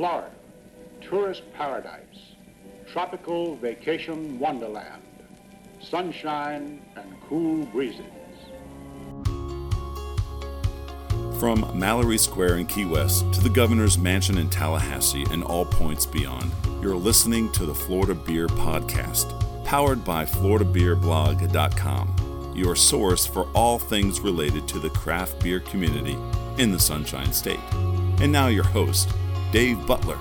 Florida, tourist paradise, tropical vacation wonderland, sunshine and cool breezes. From Mallory Square in Key West to the governor's mansion in Tallahassee and all points beyond, you're listening to the Florida Beer Podcast, powered by FloridaBeerBlog.com, your source for all things related to the craft beer community in the Sunshine State. And now, your host, Dave Butler.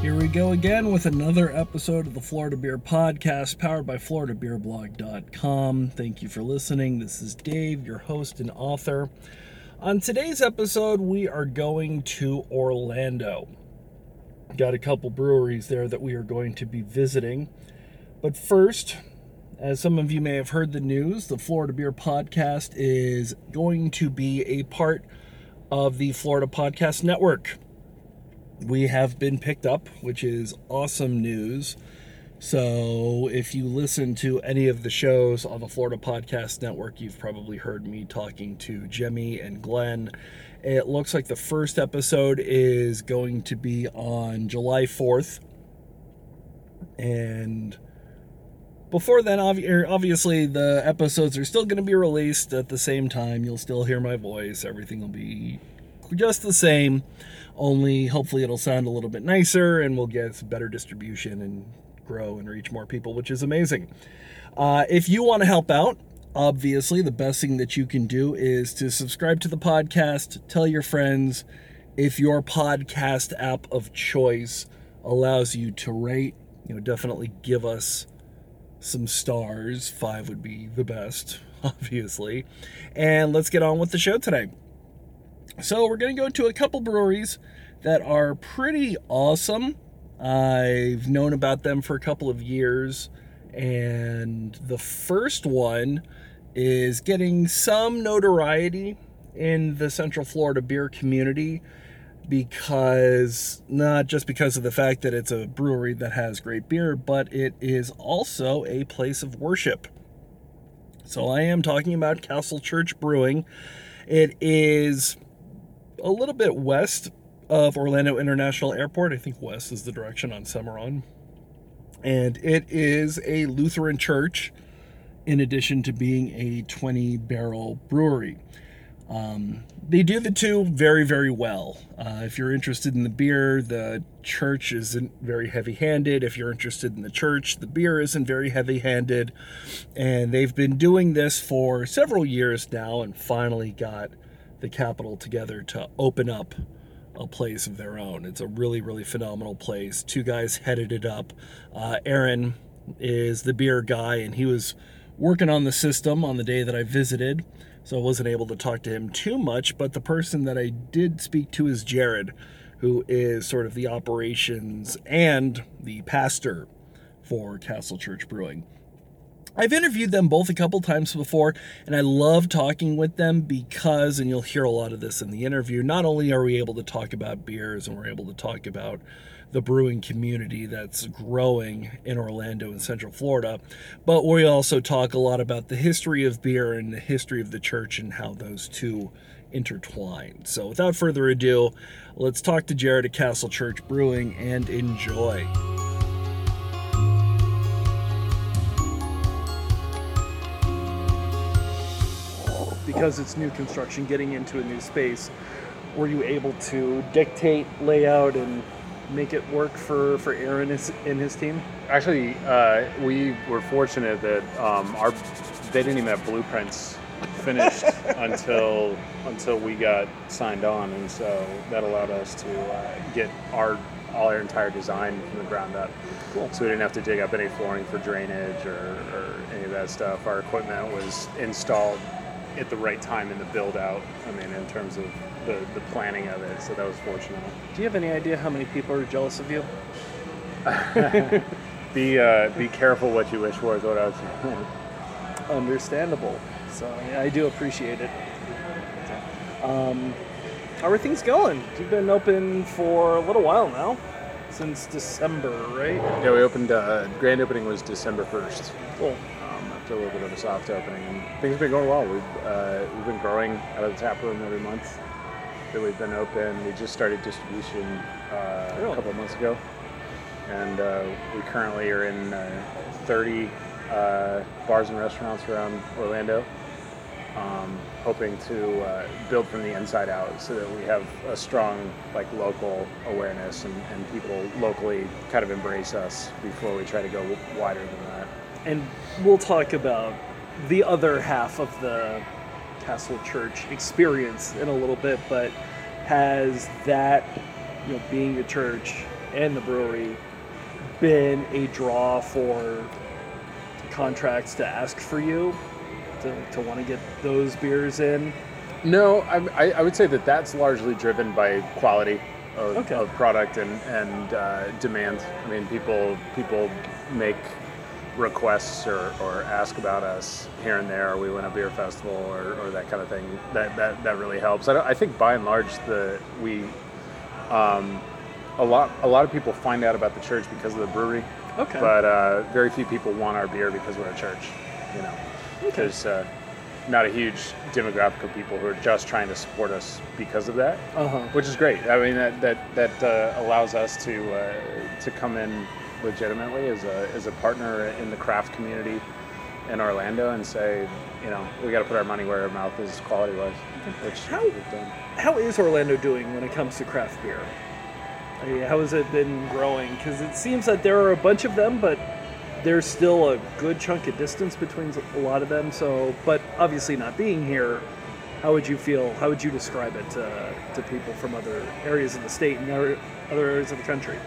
Here we go again with another episode of the Florida Beer Podcast, powered by FloridaBeerBlog.com. Thank you for listening. This is Dave, your host and author. On today's episode, we are going to Orlando. Got a couple breweries there that we are going to be visiting. But first, as some of you may have heard the news, the Florida Beer Podcast is going to be a part of the Florida Podcast Network we have been picked up, which is awesome news. So, if you listen to any of the shows on the Florida Podcast Network, you've probably heard me talking to Jemmy and Glenn. It looks like the first episode is going to be on July 4th. And before then, er, obviously, the episodes are still going to be released at the same time. You'll still hear my voice, everything will be just the same only hopefully it'll sound a little bit nicer and we'll get better distribution and grow and reach more people, which is amazing. Uh, if you want to help out, obviously the best thing that you can do is to subscribe to the podcast, tell your friends. If your podcast app of choice allows you to rate, you know, definitely give us some stars. Five would be the best, obviously. And let's get on with the show today. So we're going to go to a couple breweries that are pretty awesome. I've known about them for a couple of years, and the first one is getting some notoriety in the Central Florida beer community because not just because of the fact that it's a brewery that has great beer, but it is also a place of worship. So I am talking about Castle Church Brewing. It is a little bit west of Orlando International Airport. I think west is the direction on Cimarron. And it is a Lutheran church in addition to being a 20 barrel brewery. Um, they do the two very, very well. Uh, if you're interested in the beer, the church isn't very heavy handed. If you're interested in the church, the beer isn't very heavy handed. And they've been doing this for several years now and finally got the capital together to open up a place of their own. It's a really, really phenomenal place. Two guys headed it up. Uh, Aaron is the beer guy, and he was working on the system on the day that I visited, so I wasn't able to talk to him too much. But the person that I did speak to is Jared, who is sort of the operations and the pastor for Castle Church Brewing. I've interviewed them both a couple times before, and I love talking with them because, and you'll hear a lot of this in the interview, not only are we able to talk about beers and we're able to talk about the brewing community that's growing in Orlando and Central Florida, but we also talk a lot about the history of beer and the history of the church and how those two intertwine. So without further ado, let's talk to Jared at Castle Church Brewing and enjoy. because it's new construction, getting into a new space, were you able to dictate layout and make it work for for Aaron and his team? Actually, uh, we were fortunate that um, our they didn't even have blueprints finished until until we got signed on, and so that allowed us to uh, get our all our entire design from the ground up. Cool. So we didn't have to dig up any flooring for drainage or, or any of that stuff. Our equipment was installed at the right time in the build out. I mean, in terms of the, the planning of it. So that was fortunate. Do you have any idea how many people are jealous of you? be uh, be careful what you wish for is what I was saying. Understandable. So yeah, I do appreciate it. Um, how are things going? You've been open for a little while now, since December, right? Yeah, we opened. Uh, grand opening was December first. Cool after a little bit of a soft opening, and things have been going well. We've uh, we've been growing out of the tap room every month that we've been open. We just started distribution uh, Really? a couple months ago, and uh, we currently are in uh, 30 uh, bars and restaurants around Orlando. Um, hoping to uh, build from the inside out so that we have a strong like local awareness and, and people locally kind of embrace us before we try to go wider than that. and we'll talk about the other half of the Castle Church experience in a little bit, but has that, you know, being a church and the brewery been a draw for contracts to ask for you to, to want to get those beers in? No, I, I, I would say that that's largely driven by quality of, Okay. of product and and uh, demand. I mean, people people make requests or, or ask about us here and there. We win a beer festival or, or that kind of thing. That that, that really helps. I, I think by and large the we um, a lot a lot of people find out about the church because of the brewery, Okay. but uh, very few people want our beer because we're a church. You know there's uh, not a huge demographic of people who are just trying to support us because of that, uh huh. which is great. I mean, that that that uh, allows us to uh, to come in legitimately as a as a partner in the craft community in Orlando and say, you know, we got to put our money where our mouth is quality wise, which How- we've done. How is Orlando doing when it comes to craft beer? I mean, how has it been growing? Because it seems that there are a bunch of them, but there's still a good chunk of distance between a lot of them. So, but obviously not being here, how would you feel? How would you describe it to, to people from other areas of the state and other other areas of the country?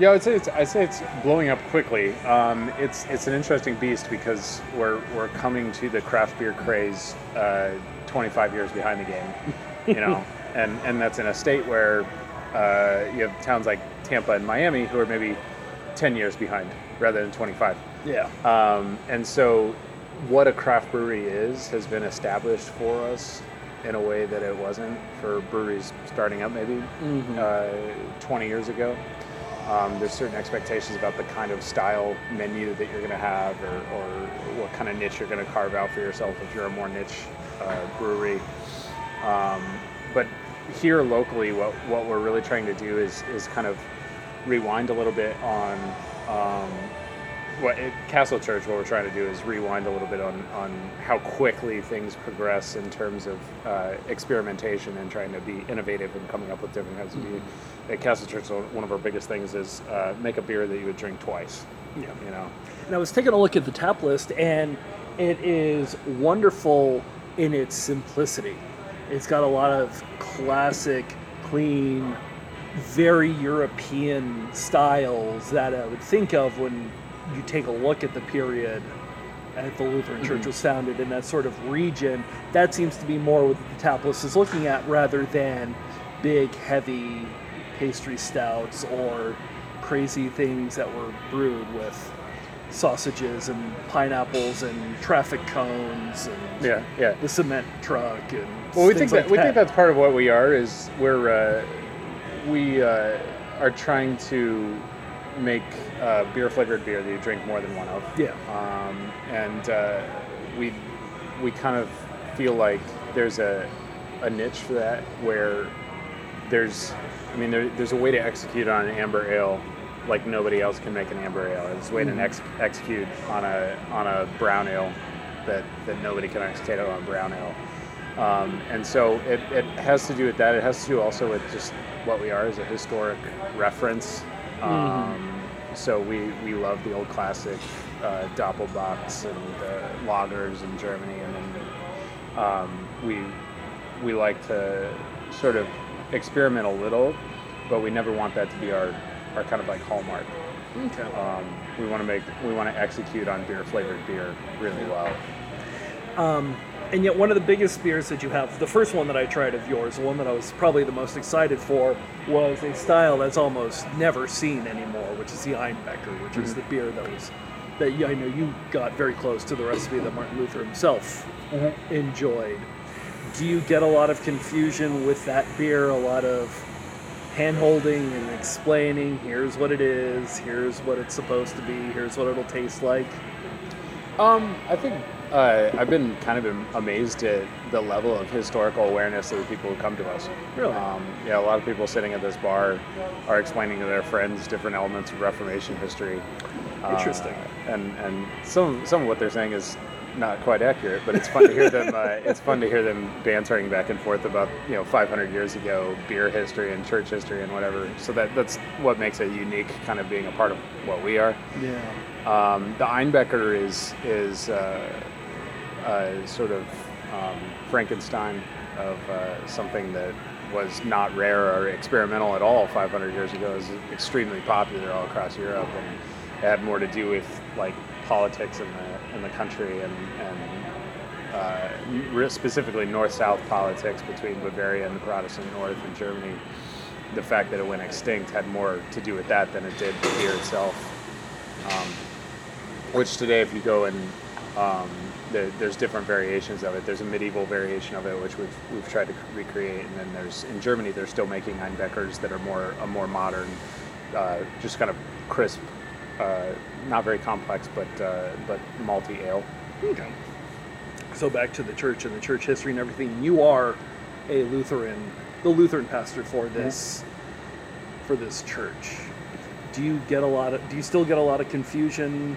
Yeah, I'd say it's I'd say it's blowing up quickly. Um, it's it's an interesting beast because we're we're coming to the craft beer craze uh, 25 years behind the game, you know, and and that's in a state where uh, you have towns like Tampa and Miami who are maybe 10 years behind rather than 25. Yeah. Um, and so, what a craft brewery is has been established for us in a way that it wasn't for breweries starting up maybe uh, 20 years ago. Um, there's certain expectations about the kind of style menu that you're going to have, or, or what kind of niche you're going to carve out for yourself if you're a more niche uh, brewery. Um, but here locally, what, what we're really trying to do is, is kind of rewind a little bit on um, what at Castle Church. What we're trying to do is rewind a little bit on, on how quickly things progress in terms of uh, experimentation and trying to be innovative and coming up with different kinds of beer. At Castle Church, one of our biggest things is uh, make a beer that you would drink twice. Yeah. You know, And I was taking a look at the tap list, and it is wonderful in its simplicity. It's got a lot of classic, clean, very European styles that I would think of when you take a look at the period that the Lutheran Church was founded in that sort of region. That seems to be more what the tap is looking at rather than big, heavy pastry stouts or crazy things that were brewed with sausages and pineapples and traffic cones and yeah, yeah. the cement truck and Well, we think that like we think that's part of what we are. Is we're uh, we uh, are trying to make uh, beer flavored beer that you drink more than one of. Yeah. Um, and uh, we we kind of feel like there's a a niche for that where there's I mean there, there's a way to execute on an amber ale like nobody else can make an amber ale. There's a way to ex- execute on a on a brown ale that, that nobody can execute on a brown ale. Um, and so it, it has to do with that. It has to do also with just what we are as a historic reference. Um, So we, we love the old classic uh, Doppelbocks and uh, lagers in Germany, and then um, we we like to sort of experiment a little, but we never want that to be our, our kind of like hallmark. Okay. Um, we want to make we want to execute on beer flavored beer really well. Um, and yet, one of the biggest beers that you have, the first one that I tried of yours, the one that I was probably the most excited for, was a style that's almost never seen anymore, which is the Einbecker, which is the beer that was that I know you got very close to the recipe that Martin Luther himself enjoyed. Do you get a lot of confusion with that beer? A lot of hand holding and explaining. Here's what it is. Here's what it's supposed to be. Here's what it'll taste like. Um, I think uh, I've been kind of amazed at the level of historical awareness of the people who come to us. Really? Um, yeah, a lot of people sitting at this bar are explaining to their friends different elements of Reformation history. Uh, Interesting. and and some some of what they're saying is not quite accurate, but it's fun to hear them. Uh, it's fun to hear them bantering back and forth about you know 500 years ago beer history and church history and whatever. So that that's what makes it unique, kind of being a part of what we are. Yeah. Um, the Einbecker is is uh, uh, sort of um, Frankenstein of uh, something that was not rare or experimental at all 500 years ago. It was extremely popular all across Europe, and it had more to do with like politics in the in the country and and uh, specifically north-south politics between Bavaria and the Protestant North and Germany. The fact that it went extinct had more to do with that than it did the beer itself. Um, which today, if you go and um, there, there's different variations of it. There's a medieval variation of it, which we've we've tried to recreate, and then there's in Germany they're still making Einbeckers that are more a more modern, uh, just kind of crisp, uh, not very complex, but uh, but malty ale. Okay. So back to the church and the church history and everything. You are a Lutheran, the Lutheran pastor for this for this church. Do you get a lot of? Do you still get a lot of confusion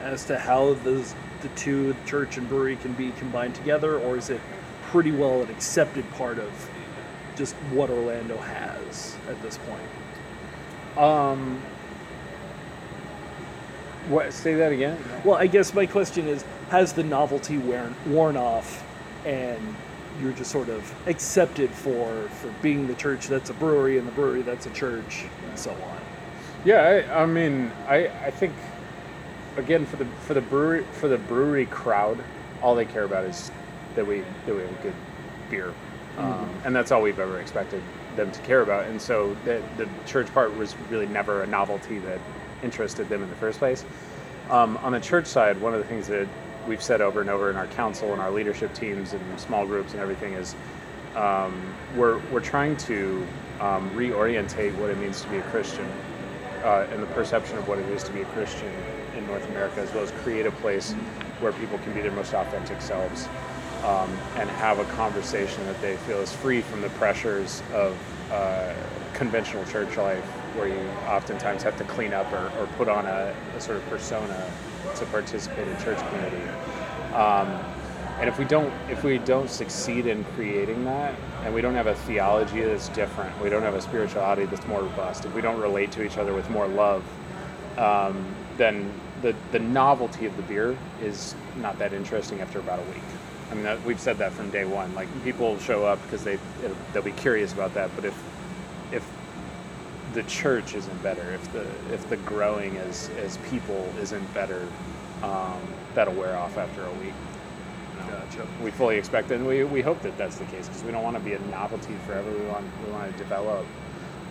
as to how the the two, the church and brewery, can be combined together, or is it pretty well an accepted part of just what Orlando has at this point? Um, what? Say that again. Well, I guess my question is has the novelty worn, worn off and you're just sort of accepted for for being the church that's a brewery and the brewery that's a church and so on. Yeah, I, I mean, I, I think again for the for the brewery for the brewery crowd, all they care about is that we that we have a good beer, um, and that's all we've ever expected them to care about. And so the the church part was really never a novelty that interested them in the first place. Um, on the church side, one of the things that we've said over and over in our council and our leadership teams and small groups and everything is um, we're, we're trying to um, reorientate what it means to be a Christian uh, and the perception of what it is to be a Christian in North America, as well as create a place where people can be their most authentic selves um, and have a conversation that they feel is free from the pressures of uh, conventional church life, where you oftentimes have to clean up or, or put on a, a sort of persona to participate in church community. Um, and if we don't if we don't succeed in creating that and we don't have a theology that's different we don't have a spirituality that's more robust if we don't relate to each other with more love um, then the, the novelty of the beer is not that interesting after about a week i mean that, we've said that from day one like people show up because they they'll be curious about that but if if the church isn't better if the if the growing as as people isn't better um, that'll wear off after a week Gotcha. we fully expect it, and we, we hope that that's the case because we don't want to be a novelty forever. We want we want to develop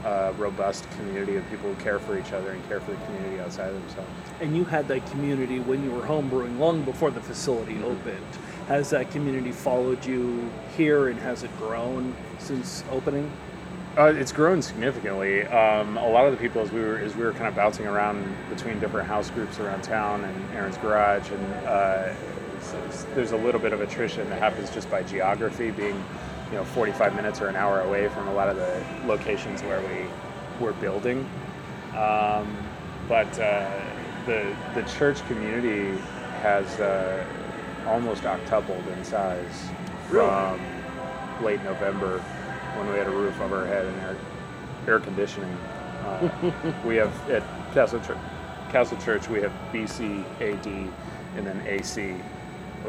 a robust community of people who care for each other and care for the community outside of themselves. And you had that community when you were homebrewing long before the facility opened. Has that community followed you here and has it grown since opening? Uh, it's grown significantly. Um, a lot of the people, as we were as we were kind of bouncing around between different house groups around town and Aaron's garage, and uh, there's a little bit of attrition that happens just by geography, being you know 45 minutes or an hour away from a lot of the locations where we were building. Um, but uh, the the church community has uh, almost octupled in size Really? from late November when we had a roof over our head and air, air conditioning. Uh, we have at Castle Church, Castle Church we have BC AD and then AC,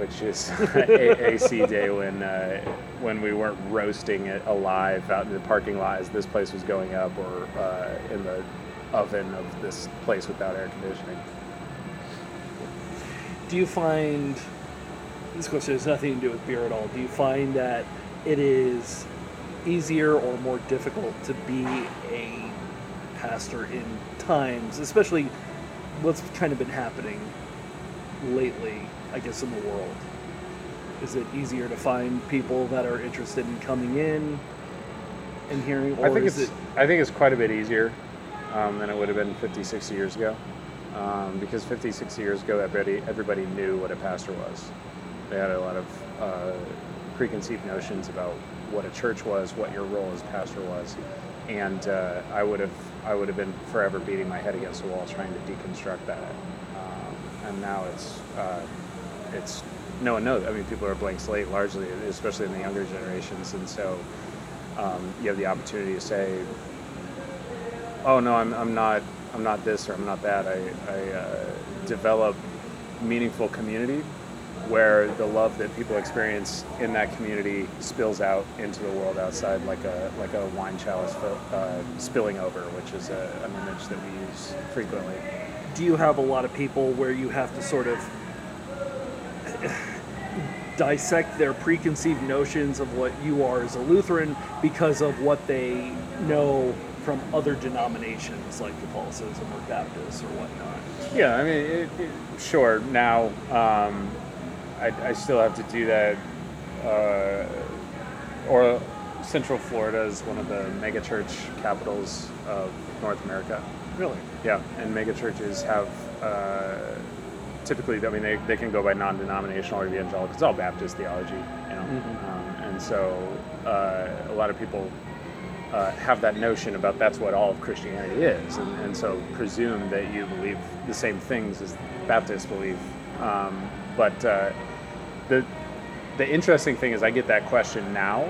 which is A- AC day when uh, when we weren't roasting it alive out in the parking lot as this place was going up or uh, in the oven of this place without air conditioning. Do you find this question has nothing to do with beer at all? Do you find that it is easier or more difficult to be a pastor in times, especially what's kind of been happening lately, I guess, in the world? Is it easier to find people that are interested in coming in and hearing? I think it's it I think it's quite a bit easier um, than it would have been 50, 60 years ago. um, because 50, 60 years ago, everybody everybody knew what a pastor was. They had a lot of uh, preconceived notions about what a church was, what your role as pastor was, and uh, I would have I would have been forever beating my head against the wall trying to deconstruct that. Um, and now it's uh, it's no one knows. I mean, people are blank slate largely, especially in the younger generations, and so um, you have the opportunity to say, "Oh no, I'm, I'm not I'm not this or I'm not that." I, I uh, develop meaningful community where the love that people experience in that community spills out into the world outside like a like a wine chalice uh, spilling over, which is a, an image that we use frequently. Do you have a lot of people where you have to sort of dissect their preconceived notions of what you are as a Lutheran because of what they know from other denominations like Catholicism or Baptist or whatnot? Yeah, I mean, it, it, sure. Now, um, I, I, still have to do that. Uh, or Central Florida is one of the megachurch capitals of North America. Really? Yeah, and megachurches have uh, typically, I mean, they, they can go by non-denominational or evangelical. It's all Baptist theology, you know. Mm-hmm. Um, and so uh, a lot of people uh, have that notion about that's what all of Christianity is, and, and so presume that you believe the same things as Baptists believe. Um, but uh, the the interesting thing is, I get that question now,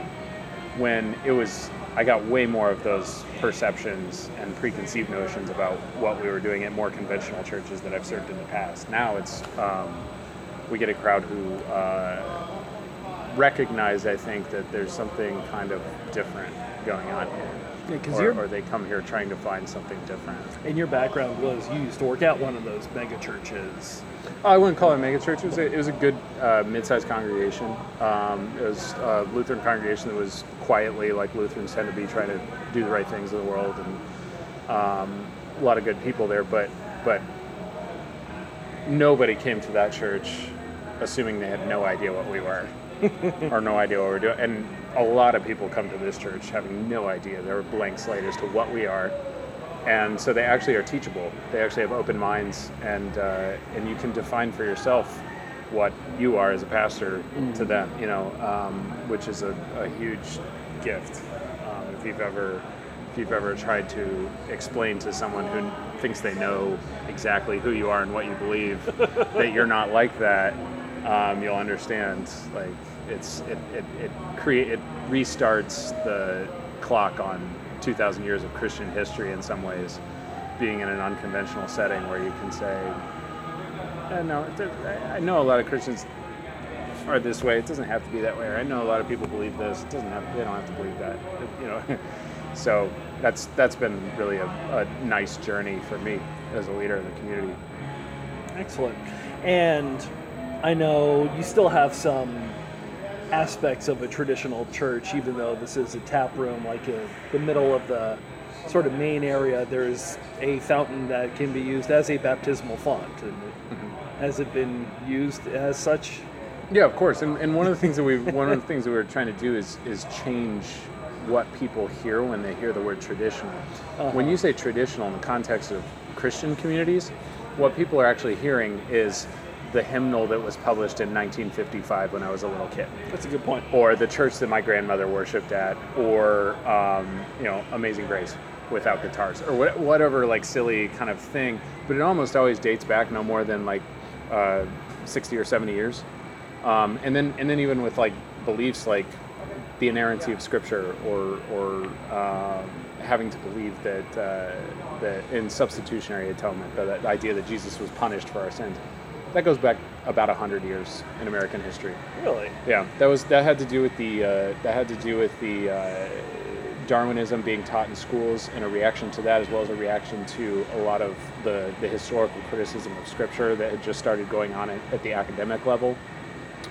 when it was I got way more of those perceptions and preconceived notions about what we were doing at more conventional churches that I've served in the past. Now it's um, we get a crowd who uh, recognize, I think, that there's something kind of different going on here. Yeah, or, or, they come here trying to find something different. And your background was you used to work at one of those mega churches. I wouldn't call it a mega church. It was a, it was a good uh, mid-sized congregation. Um, it was a Lutheran congregation that was quietly, like Lutherans tend to be, trying to do the right things in the world, and um, a lot of good people there. But but nobody came to that church assuming they had no idea what we were or no idea what we're doing. And a lot of people come to this church having no idea. They're a blank slate as to what we are and so they actually are teachable. They actually have open minds, and uh, and you can define for yourself what you are as a pastor mm-hmm. to them. You know, um, which is a, a huge gift. Um, if you've ever if you've ever tried to explain to someone who thinks they know exactly who you are and what you believe that you're not like that, um, you'll understand. Like it's it it it create it restarts the clock on 2,000 years of Christian history in some ways, being in an unconventional setting where you can say, no, I know a lot of Christians are this way. It doesn't have to be that way. Or I know a lot of people believe this. It doesn't have. They don't have to believe that. You know. so that's that's been really a, a nice journey for me as a leader in the community. Excellent. And I know you still have some aspects of a traditional church, even though this is a tap room, like in the middle of the sort of main area, there's a fountain that can be used as a baptismal font. And mm-hmm. Has it been used as such? Yeah, of course. And, and one of the things that we one of the things that we are trying to do is is change what people hear when they hear the word traditional. Uh-huh. When you say traditional in the context of Christian communities, what people are actually hearing is the hymnal that was published in 1955 when I was a little kid. That's a good point. Or the church that my grandmother worshipped at, or um, you know, Amazing Grace without guitars, or whatever like silly kind of thing. But it almost always dates back no more than like uh, 60 or 70 years. Um, and then and then even with like beliefs like the inerrancy of Scripture, or or uh, having to believe that uh, that in substitutionary atonement, that, that idea that Jesus was punished for our sins that goes back about hundred years in American history. Really? Yeah, that was that had to do with the uh, that had to do with the uh, Darwinism being taught in schools, and a reaction to that, as well as a reaction to a lot of the the historical criticism of Scripture that had just started going on at, at the academic level.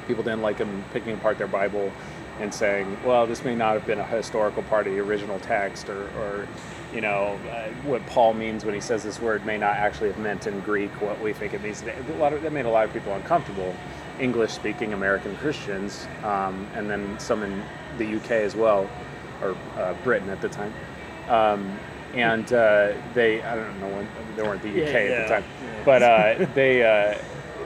People didn't like them picking apart their Bible and saying, "Well, this may not have been a historical part of the original text," or, or you know, uh, what Paul means when he says this word may not actually have meant in Greek what we think it means today. A lot of, that made a lot of people uncomfortable. English speaking American Christians, um, and then some in the UK as well, or uh, Britain at the time. Um, and uh, they I don't know when they weren't the UK Yeah, at the time, yeah. but uh, they uh,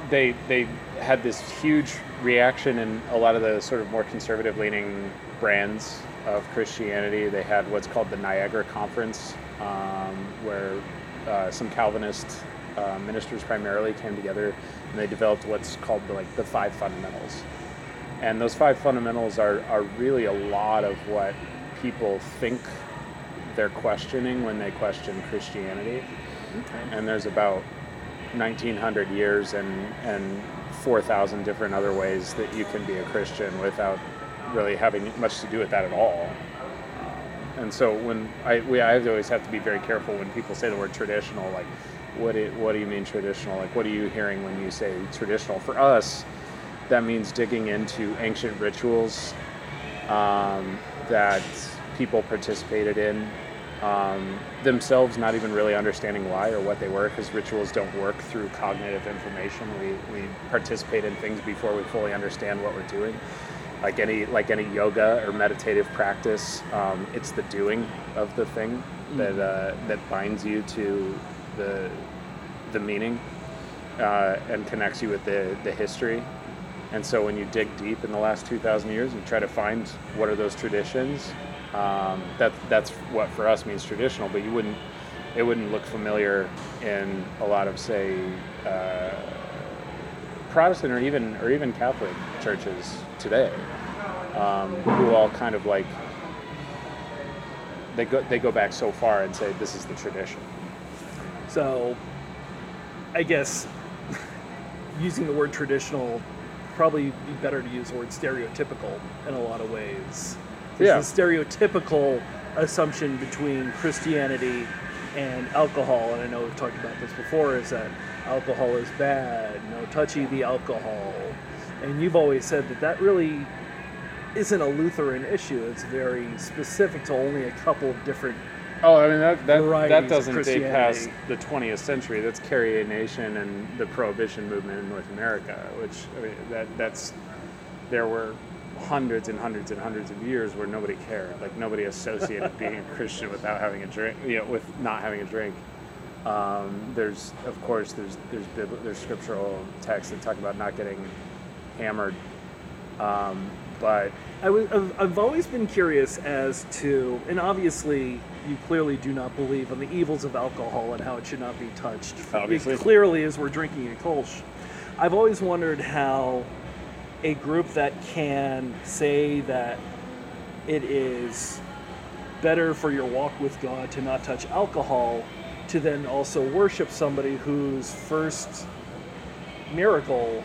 they they had this huge reaction in a lot of the sort of more conservative leaning brands of Christianity. They had what's called the Niagara Conference, um, where uh, some Calvinist uh, ministers primarily came together and they developed what's called the, like the five fundamentals. And those five fundamentals are, are really a lot of what people think they're questioning when they question Christianity. And there's about 1900 years and, and 4,000 different other ways that you can be a Christian without really having much to do with that at all. And so when I we I always have to be very careful when people say the word traditional, like what it, what do you mean traditional? Like what are you hearing when you say traditional? For us, that means digging into ancient rituals um, that people participated in um, themselves, not even really understanding why or what they were, because rituals don't work through cognitive information. We, we participate in things before we fully understand what we're doing. Like any like any yoga or meditative practice, um, it's the doing of the thing that uh, that binds you to the the meaning uh, and connects you with the the history. And so when you dig deep in the last 2,000 years and try to find what are those traditions, um, that that's what for us means traditional. But you wouldn't it wouldn't look familiar in a lot of say uh, Protestant or even or even Catholic churches today, um, who all kind of like they go they go back so far and say this is the tradition. So, I guess using the word traditional probably be better to use the word stereotypical in a lot of ways. 'Cause Yeah. The stereotypical assumption between Christianity and alcohol, and I know we've talked about this before, is that alcohol is bad, no touchy the alcohol. And you've always said that that really isn't a Lutheran issue. It's very specific to only a couple of different Oh, I mean that that, that doesn't date past the 20th century. That's Carrie Nation and the Prohibition movement in North America, which I mean, that that's there were hundreds and hundreds and hundreds of years where nobody cared. Like nobody associated being a Christian without having a drink, you know, with not having a drink. Um, there's of course there's there's bibl- there's scriptural texts that talk about not getting hammered, um, but I was, I've, I've always been curious as to, and obviously you clearly do not believe in the evils of alcohol and how it should not be touched. Obviously. It clearly, as we're drinking a Kolsch. I've always wondered how a group that can say that it is better for your walk with God to not touch alcohol, to then also worship somebody whose first miracle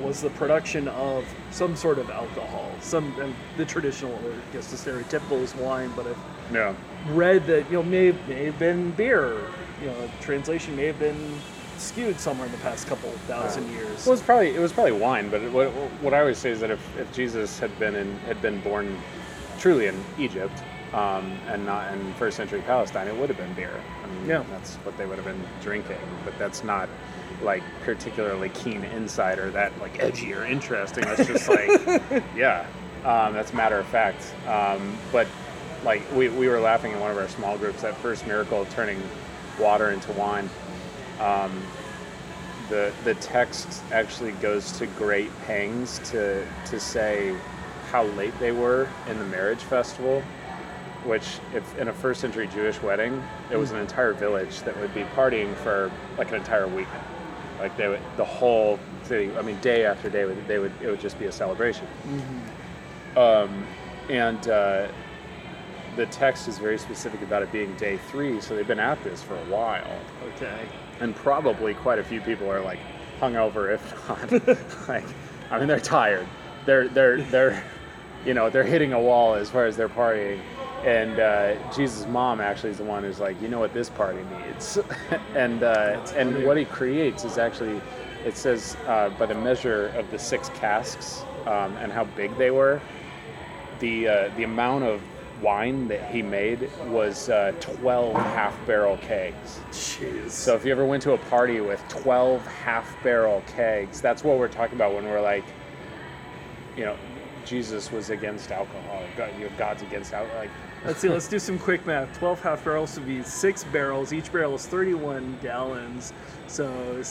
was the production of some sort of alcohol. Some and the traditional, or I guess the stereotypical is wine, but I've no, read that you know may may have been beer. You know, translation may have been skewed somewhere in the past couple thousand years. Well, it was probably it was probably wine, but what, what I always say is that if, if Jesus had been in had been born truly in Egypt um, and not in first century Palestine, it would have been beer. I mean, Yeah. that's what they would have been drinking. But that's not like particularly keen insight or that like edgy or interesting. That's just like yeah, um, that's matter of fact. Um, but like we, we were laughing in one of our small groups that first miracle of turning water into wine. Um, the the text actually goes to great pangs to to say how late they were in the marriage festival which if in a first century jewish wedding it was an entire village that would be partying for like an entire week. Like they would the whole city i mean day after day would- they would it would just be a celebration. Um, and uh, the text is very specific about it being day three so they've been at this for a while. Okay. and probably quite a few people are like hungover if not like i mean they're tired. They're they're they're you know they're hitting a wall as far as their partying and uh, jesus mom actually is the one who's like you know what this party needs and uh, and what he creates is actually it says uh, by the measure of the six casks um, and how big they were the uh, the amount of wine that he made was uh, 12 half barrel kegs Jeez. so if you ever went to a party with 12 half barrel kegs, that's what we're talking about when we're like, you know, Jesus was against alcohol. God, you know, God's against alcohol. Like, Let's see. Let's do some quick math. Twelve half barrels would be six barrels. Each barrel is thirty-one gallons, so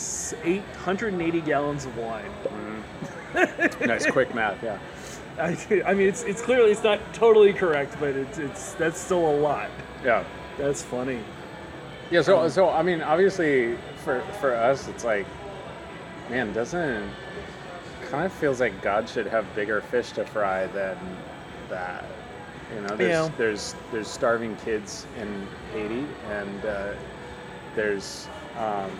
eight hundred and eighty gallons of wine. Mm-hmm. nice quick math. Yeah. I, I mean, it's it's clearly it's not totally correct, but it's it's that's still a lot. Yeah. That's funny. Yeah. So, um, so I mean, obviously, for for us, it's like, man, doesn't kind of feels like God should have bigger fish to fry than that. You know, there's Yeah. there's there's starving kids in Haiti, and uh, there's um,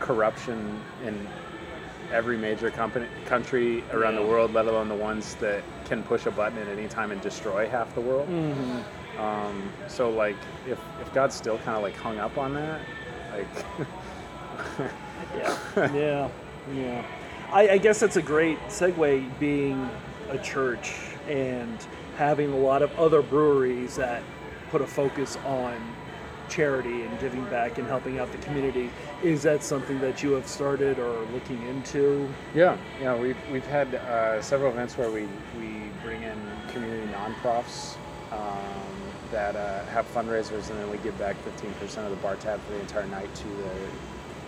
corruption in every major company country around the world, let alone the ones that can push a button at any time and destroy half the world. Mm-hmm. Um, so like, if if God's still kind of like hung up on that, like, Yeah, yeah, yeah. I, I guess that's a great segue being a church and having a lot of other breweries that put a focus on charity and giving back and helping out the community. Is that something that you have started or looking into? Yeah, yeah, we've, we've had uh, several events where we, we bring in community nonprofits um, that uh, have fundraisers, and then we give back 15% of the bar tab for the entire night to the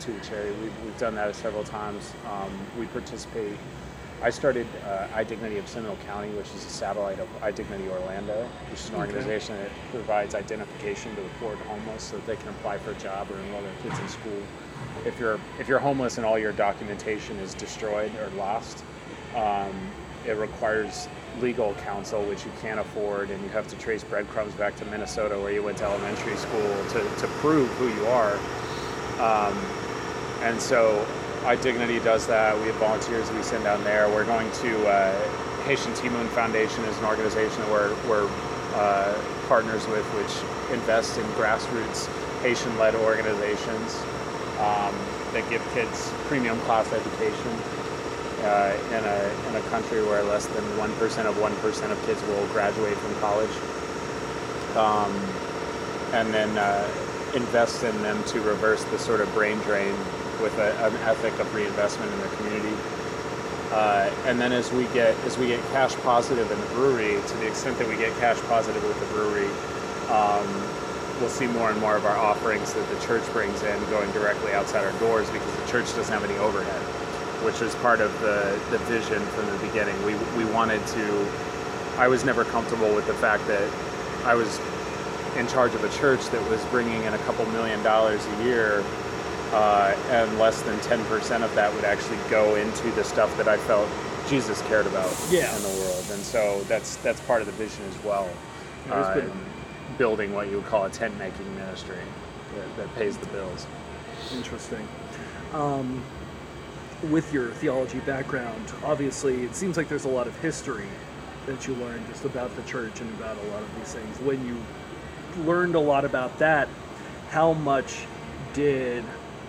to the charity. We've, we've done that several times. Um, we participate. I started uh, iDignity of Seminole County, which is a satellite of iDignity Orlando, which is an Okay. organization that provides identification to the poor and homeless so that they can apply for a job or enroll their kids in school. If you're if you're homeless and all your documentation is destroyed or lost, um, it requires legal counsel, which you can't afford, and you have to trace breadcrumbs back to Minnesota, where you went to elementary school, to, to prove who you are. Um, and so iDignity does that. We have volunteers we send down there. We're going to uh, Haitian Timoun Foundation is an organization that we're, we're uh, partners with, which invests in grassroots Haitian-led organizations um, that give kids premium class education uh, in, a, in a country where less than 1% of 1% of kids will graduate from college. Um, and then uh, invest in them to reverse the sort of brain drain with a, an ethic of reinvestment in the community. Uh, and then as we get as we get cash positive in the brewery, to the extent that we get cash positive with the brewery, um, we'll see more and more of our offerings that the church brings in going directly outside our doors because the church doesn't have any overhead, which is part of the, the vision from the beginning. We, we wanted to, I was never comfortable with the fact that I was in charge of a church that was bringing in a couple million dollars a year, uh, and less than 10% of that would actually go into the stuff that I felt Jesus cared about Yeah. in the world. And so that's that's part of the vision as well. Uh, been- building what you would call a tent making ministry that, that pays the bills. Interesting. Um, with your theology background, obviously, it seems like there's a lot of history that you learned just about the church and about a lot of these things. When you learned a lot about that, how much did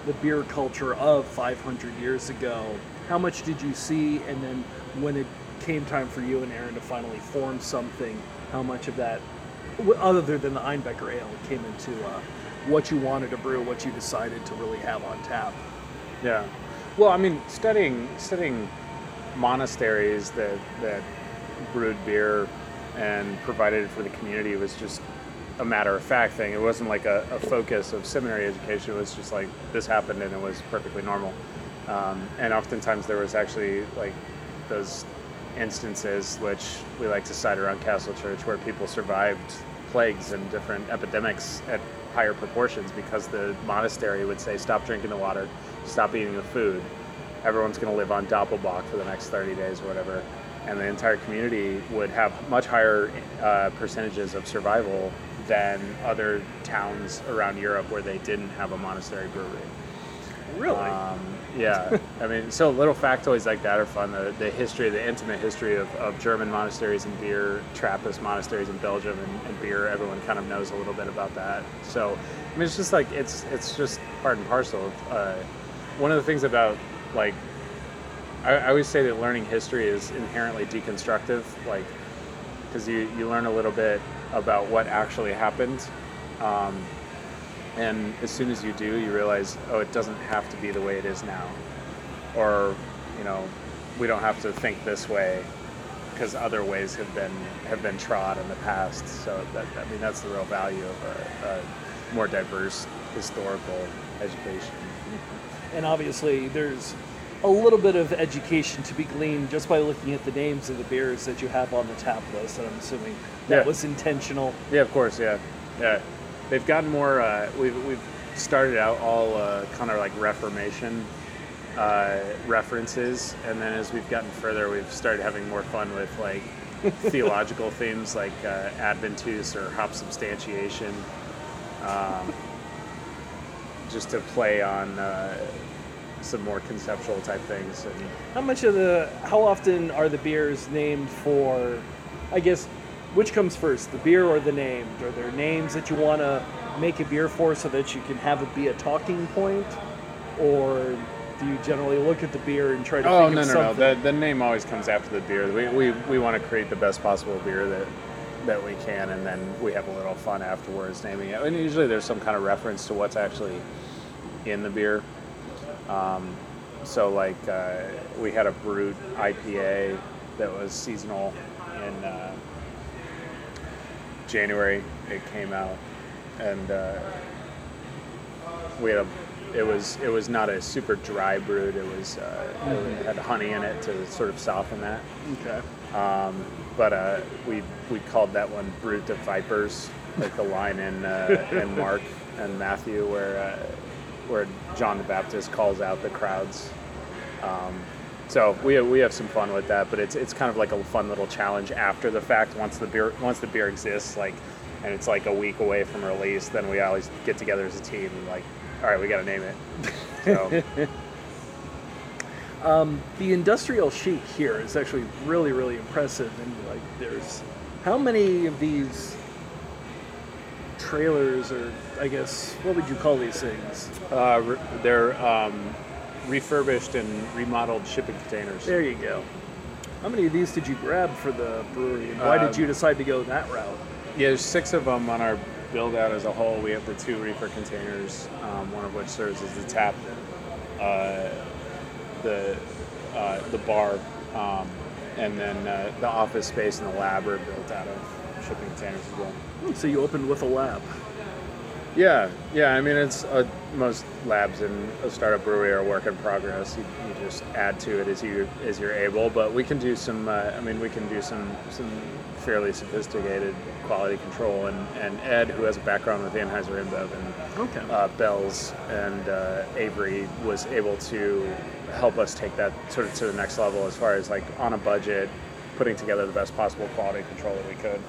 the beer culture of 500 years ago, how much did you see? And then when it came time for you and Aaron to finally form something, how much of that, other than the Einbecker Ale, came into uh, what you wanted to brew, what you decided to really have on tap? Yeah. Well, I mean, studying studying monasteries that that brewed beer and provided it for the community was just a matter of fact thing. It wasn't like a, a focus of seminary education. It was just like this happened and it was perfectly normal. Um, and oftentimes there was actually like those instances which we like to cite around Castle Church where people survived plagues and different epidemics at higher proportions because the monastery would say stop drinking the water, stop eating the food. Everyone's going to live on Doppelbock for the next 30 days or whatever. And the entire community would have much higher uh, percentages of survival than other towns around Europe where they didn't have a monastery brewery. Really? Um, yeah, I mean, so little factoids like that are fun. The, the history, the intimate history of, of German monasteries and beer, Trappist monasteries in Belgium and, and beer. Everyone kind of knows a little bit about that. So, I mean, it's just like it's it's just part and parcel. Of, uh, one of the things about like I, I always say that learning history is inherently deconstructive, like because you you learn a little bit about what actually happened. Um, and as soon as you do, you realize, oh, it doesn't have to be the way it is now, or you know, we don't have to think this way because other ways have been have been trod in the past. So that I mean that's the real value of a, a more diverse historical education. And obviously, there's a little bit of education to be gleaned just by looking at the names of the beers that you have on the tap list. And I'm assuming that Yeah. was intentional. Yeah, of course. Yeah, yeah. They've gotten more. Uh, we've we've started out all uh, kind of like Reformation uh, references, and then as we've gotten further, we've started having more fun with like theological themes like uh, Adventus or hopsubstantiation, um, just to play on uh, some more conceptual type things. And How much of the, how often are the beers named for, I guess, which comes first, the beer or the name? Are there names that you want to make a beer for so that you can have it be a talking point? Or do you generally look at the beer and try to Oh think no of no no! The, the name always comes after the beer. We, we, we want to create the best possible beer that that we can, and then we have a little fun afterwards naming it. And usually there's some kind of reference to what's actually in the beer. Um, so like uh, we had a brut IPA that was seasonal in uh, January. It came out, and uh, we had a. It was it was not a super dry brewed. It was uh, it had honey in it to sort of soften that. Okay. Um, but uh, we we called that one "Brute of Vipers," like the line in uh, in Mark and Matthew, where uh, where John the Baptist calls out the crowds. Um, so we we have some fun with that, but it's it's kind of like a fun little challenge after the fact. Once the beer once the beer exists, like, and it's like a week away from release, then we always get together as a team and like, all right, we got to name it. So Um, the industrial chic here is actually really, really impressive. And like, there's how many of these trailers, or I guess, what would you call these things? uh, they're um, refurbished and remodeled shipping containers. There you go. How many of these did you grab for the brewery, and why did Um, you decide to go that route? Yeah, there's six of them on our build out as a whole. We have the two reefer containers, um, one of which serves as the tap, uh, the uh, the bar, um, and then uh, the office space and the lab are built out of shipping containers as well. Hmm, So you opened with a lab. Yeah, yeah. I mean, it's uh, most labs in a startup brewery are work in progress. You, you just add to it as you as you're able. But we can do some. Uh, I mean, we can do some some fairly sophisticated quality control. And, and Ed, who has a background with Anheuser InBev and Okay. uh, Bell's and uh, Avery, was able to help us take that sort of to the next level as far as like on a budget, putting together the best possible quality control that we could.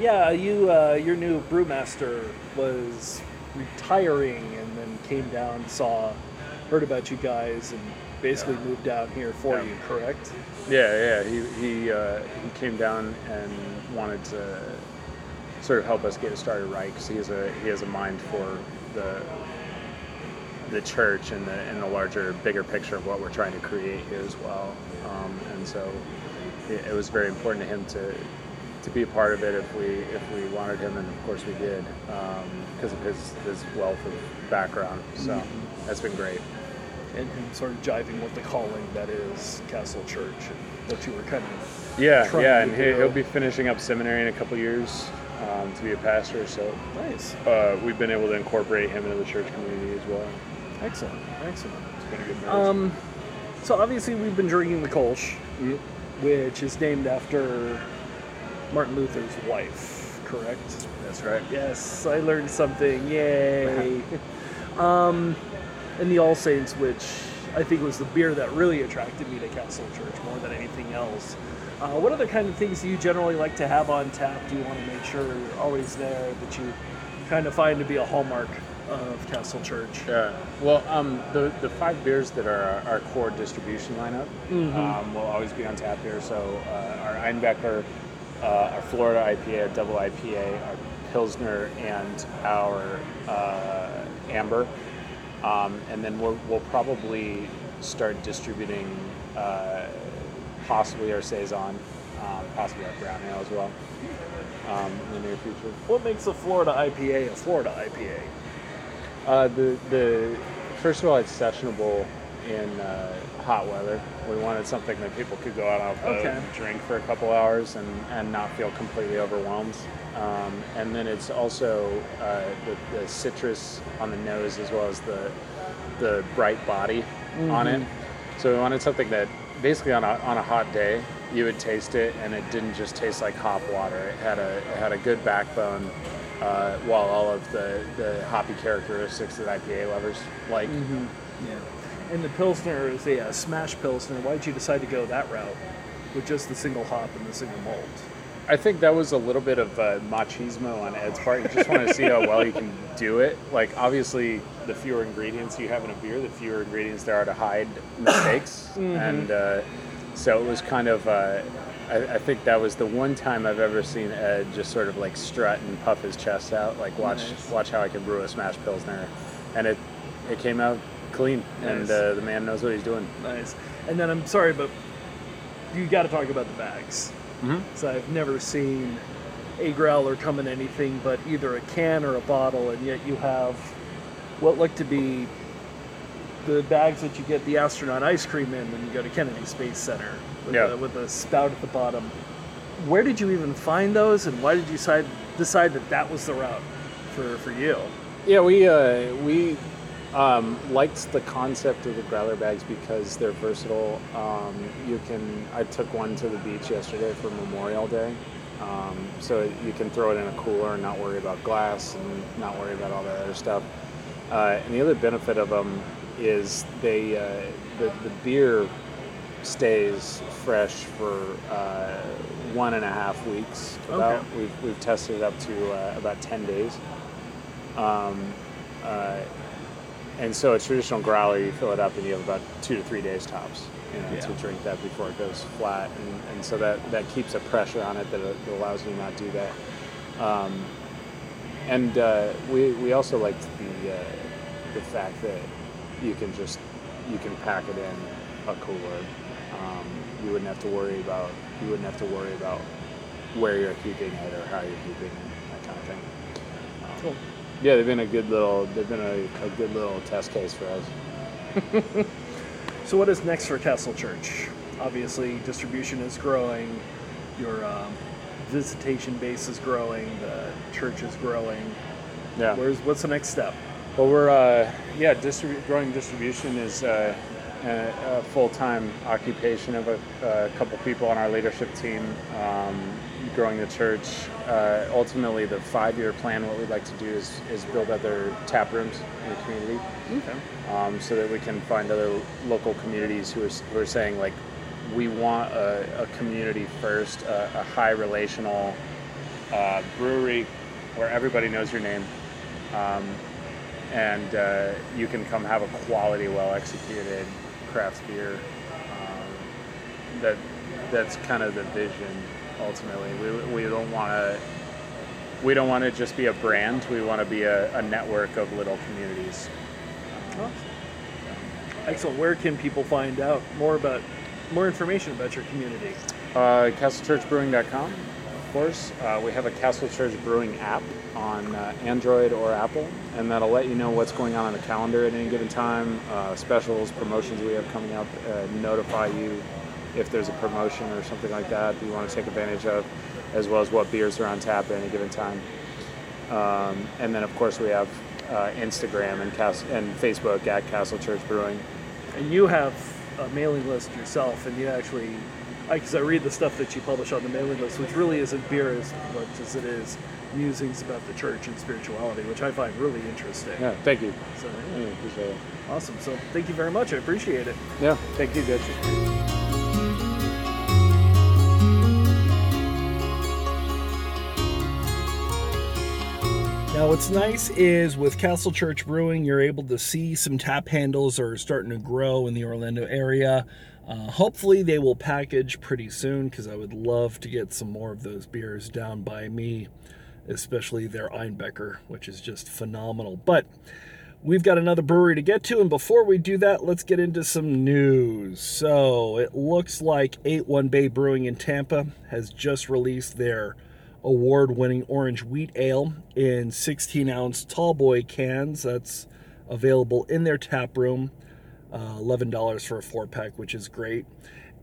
Yeah, you, uh, your new brewmaster was retiring, and then came down, saw, heard about you guys, and basically moved down here for Yeah. you. Correct? Yeah, yeah. He he uh, he came down and wanted to sort of help us get it started right because he has a he has a mind for the the church and the and the larger, bigger picture of what we're trying to create here as well. Um, and so it, it was very important to him to to be a part of it if we if we wanted him, and of course we did because of his his wealth of background. So that's been great. And him sort of jiving with the calling that is Castle Church, and that you were kind of. Yeah, yeah, and he, he'll be finishing up seminary in a couple years um, to be a pastor. So Nice. uh, we've been able to incorporate him into the church community as well. Excellent. Excellent. It's been a good marriage. Um, so obviously we've been drinking the Kolsch, Mm. which is named after Martin Luther's wife, correct? That's right. Yes, I learned something. Yay! um, and the All Saints, which I think was the beer that really attracted me to Castle Church more than anything else. Uh, what other kind of things do you generally like to have on tap? Do you want to make sure you're always there that you kind of find to be a hallmark of Castle Church? Yeah. Well, um, the the five beers that are our, our core distribution lineup um, will always be on tap here. So uh, our Einbecker, uh, our Florida IPA, our double IPA, our Pilsner, and our uh, Amber. Um, and then we'll, we'll probably start distributing uh, possibly our saison, um, possibly our brown ale as well um, in the near future. What makes a Florida IPA a Florida IPA? Uh, the the first of all, it's sessionable in uh, hot weather. We wanted something that people could go out on a boat Okay. drink for a couple hours and, and not feel completely overwhelmed. Um, and then it's also uh, the, the citrus on the nose as well as the the bright body on it. So we wanted something that basically on a, on a hot day you would taste it and it didn't just taste like hop water. It had a it had a good backbone. Uh, while all of the, the hoppy characteristics that IPA lovers like, Yeah. And the Pilsner is a uh, smash Pilsner. Why did you decide to go that route with just the single hop and the single malt? I think that was a little bit of uh, machismo on Ed's part. You just want to see how well you can do it. Like, obviously, the fewer ingredients you have in a beer, the fewer ingredients there are to hide mistakes. And uh, so it was kind of, uh, I, I think that was the one time I've ever seen Ed just sort of like strut and puff his chest out, like watch Nice. watch how I can brew a smash pilsner, and it it came out clean, and uh, the man knows what he's doing. Nice. And then I'm sorry, but you got to talk about the bags. Mhm. So I've never seen a growler come in anything but either a can or a bottle, and yet you have what look to be the bags that you get the astronaut ice cream in when you go to Kennedy Space Center with, Yeah. the, with the spout at the bottom. Where did you even find those, and why did you decide decide that that was the route for, for you? Yeah, we uh, we um, liked the concept of the growler bags because they're versatile. Um, you can. I took one to the beach yesterday for Memorial Day, um, so you can throw it in a cooler and not worry about glass and not worry about all that other stuff. Uh, and the other benefit of them is they uh, the the beer stays fresh for uh, one and a half weeks. About Okay. we've we've tested it up to uh, about ten days. Um, uh, and so a traditional growler, you fill it up and you have about two to three days tops, you know, Yeah. to drink that before it goes flat. And, and so that, that keeps a pressure on it that, allows you to not do that. Um, and uh, we, we also liked the, uh, the fact that you can just, you can pack it in a cooler. Um, you wouldn't have to worry about, you wouldn't have to worry about where you're keeping it or how you're keeping it, that kind of thing. Um, Cool. Yeah, they've been a good little. They've been a, a good little test case for us. So, what is next for Castle Church? Obviously, distribution is growing, your um, visitation base is growing, the church is growing. Yeah. Where's what's the next step? Well, we're uh, yeah, distribu- growing distribution is uh, a, a full-time occupation of a, a couple people on our leadership team. Um, growing the church. Uh, ultimately, the five-year plan. What we'd like to do is is build other tap rooms in the community. Okay. um, so that we can find other local communities who are, who are saying like we want a, a community first a, a high relational uh, brewery where everybody knows your name um, and uh, you can come have a quality well executed craft beer um, that that's kind of the vision ultimately we, we don't want to we don't want to just be a brand we want to be a, a network of little communities Excellent. Where can people find out more about more information about your community? Uh, CastleChurchBrewing.com, of course. Uh, we have a Castle Church Brewing app on uh, Android or Apple, and that'll let you know what's going on on the calendar at any given time, uh, specials, promotions we have coming up, uh, notify you if there's a promotion or something like that that you want to take advantage of, as well as what beers are on tap at any given time. Um, and then, of course, we have uh, Instagram and, Cas- and Facebook at Castle Church Brewing. And you have a mailing list yourself, and you actually, because I, read the stuff that you publish on the mailing list, which really isn't beer as much as it is musings about the church and spirituality, which I find really interesting. Yeah, thank you. So, I yeah, appreciate it. awesome. So, thank you very much. I appreciate it. Yeah, thank you, Ditch. Now, what's nice is with Castle Church Brewing, you're able to see some tap handles are starting to grow in the Orlando area. Uh, hopefully, they will package pretty soon because I would love to get some more of those beers down by me, especially their Einbecker, which is just phenomenal. But we've got another brewery to get to, and before we do that, let's get into some news. So, it looks like 81 Bay Brewing in Tampa has just released their award winning orange wheat ale in 16 ounce tall boy cans. That's available in their tap room. uh, $11 for a four pack, which is great.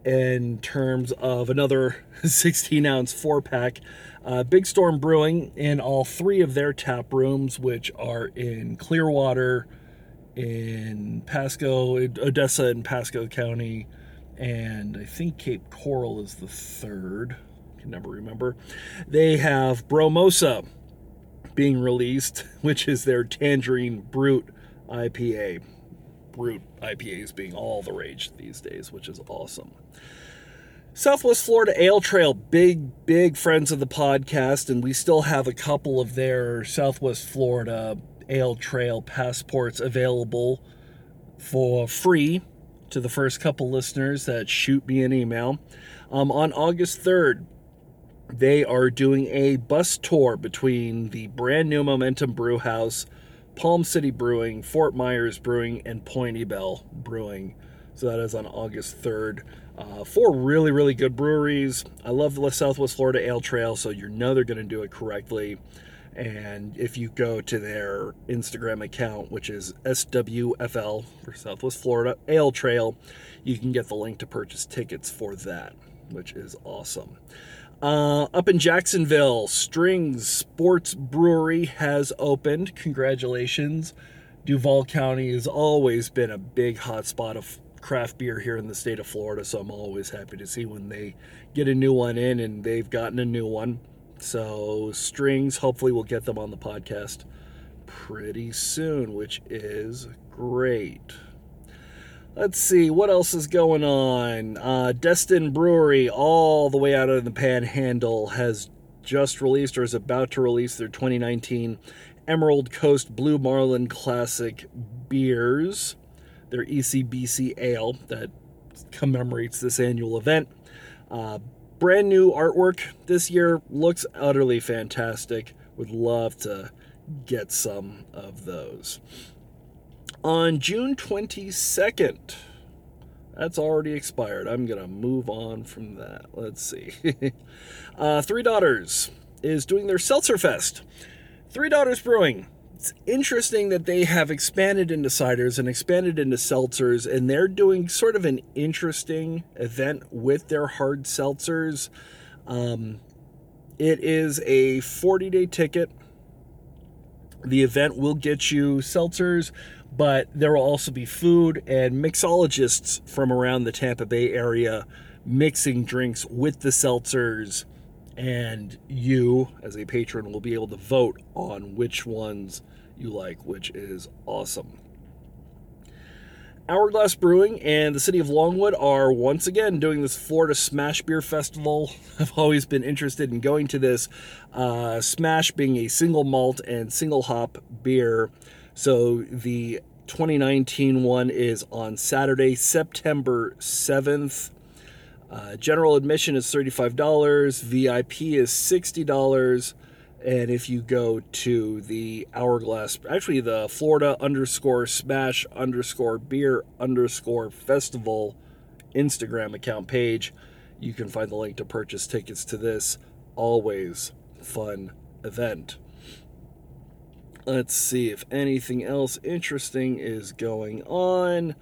In terms of another 16 ounce four pack, uh, Big Storm Brewing in all three of their tap rooms, which are in Clearwater, in Pasco, Odessa, and Pasco County, and I think Cape Coral is the third. Can never remember. They have Bromosa being released, which is their Tangerine Brut IPA. Brut IPAs being all the rage these days, which is awesome. Southwest Florida Ale Trail, big, big friends of the podcast, and we still have a couple of their Southwest Florida Ale Trail passports available for free to the first couple listeners that shoot me an email. Um, on August 3rd, they are doing a bus tour between the brand new Momentum Brew House, Palm City Brewing, Fort Myers Brewing, and Point Ybel Brewing. So that is on August 3rd. Uh, four really, really good breweries. I love the Southwest Florida Ale Trail, so you know they're going to do it correctly. And if you go to their Instagram account, which is SWFL for Southwest Florida Ale Trail, you can get the link to purchase tickets for that, which is awesome. Uh, up in Jacksonville, Strings Sports Brewery has opened. Congratulations. Duval County has always been a big hotspot of craft beer here in the state of Florida, so I'm always happy to see when they get a new one in, and they've gotten a new one. So, Strings, hopefully, we'll get them on the podcast pretty soon, which is great. Let's see what else is going on. Uh, Destin Brewery, all the way out of the Panhandle, has just released or is about to release their 2019 Emerald Coast Blue Marlin Classic beers their ECBC Ale that commemorates this annual event. Uh, brand new artwork this year looks utterly fantastic. Would love to get some of those. On June 22nd, that's already expired. I'm going to move on from that. Let's see. uh, Three Daughters is doing their Seltzer Fest. Three Daughters Brewing it's interesting that they have expanded into ciders and expanded into seltzers, and they're doing sort of an interesting event with their hard seltzers. Um, it is a 40 day ticket. The event will get you seltzers, but there will also be food and mixologists from around the Tampa Bay area mixing drinks with the seltzers and you as a patron will be able to vote on which ones you like, which is awesome. Hourglass Brewing and the city of Longwood are once again doing this Florida Smash Beer Festival. I've always been interested in going to this. Uh, Smash being a single malt and single hop beer. So the 2019 one is on Saturday, September 7th uh, general admission is $35, VIP is $60. And if you go to the Hourglass, actually the Florida underscore smash underscore beer underscore festival Instagram account page, you can find the link to purchase tickets to this always fun event. Let's see if anything else interesting is going on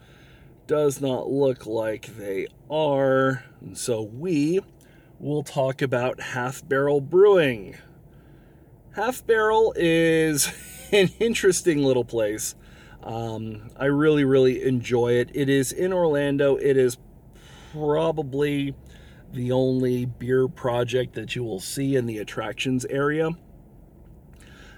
does not look like they are. And so we will talk about Half Barrel Brewing. Half Barrel is an interesting little place. Um, I really, really enjoy it. It is in Orlando. It is probably the only beer project that you will see in the attractions area.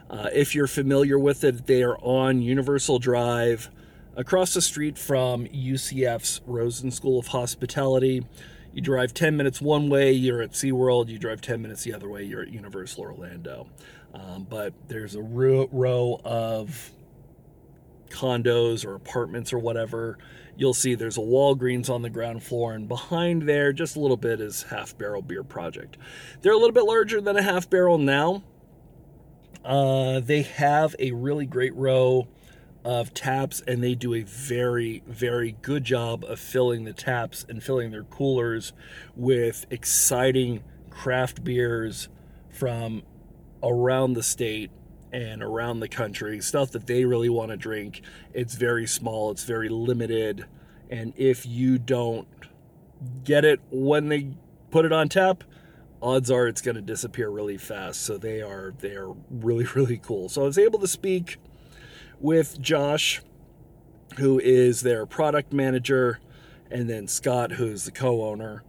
Uh, if you're familiar with it, they are on Universal Drive across the street from UCF's Rosen School of Hospitality. You drive 10 minutes one way, you're at SeaWorld. You drive 10 minutes the other way, you're at Universal Orlando. Um, but there's a row, row of condos or apartments or whatever. You'll see there's a Walgreens on the ground floor, and behind there, just a little bit, is Half Barrel Beer Project. They're a little bit larger than a half barrel now. Uh, they have a really great row of taps and they do a very very good job of filling the taps and filling their coolers with exciting craft beers from around the state and around the country, stuff that they really want to drink. It's very small, it's very limited, and if you don't get it when they put it on tap, odds are it's going to disappear really fast. So they are they are really really cool. So I was able to speak with Josh, who is their product manager, and then Scott, who's the co-owner.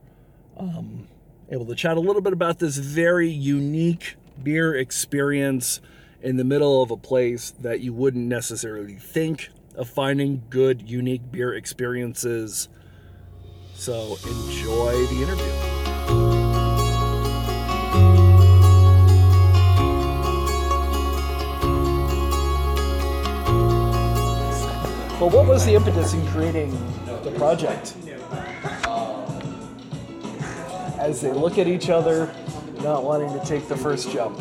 Um, able to chat a little bit about this very unique beer experience in the middle of a place that you wouldn't necessarily think of finding good, unique beer experiences. So enjoy the interview. Well, what was the impetus in creating the project? As they look at each other, not wanting to take the first jump.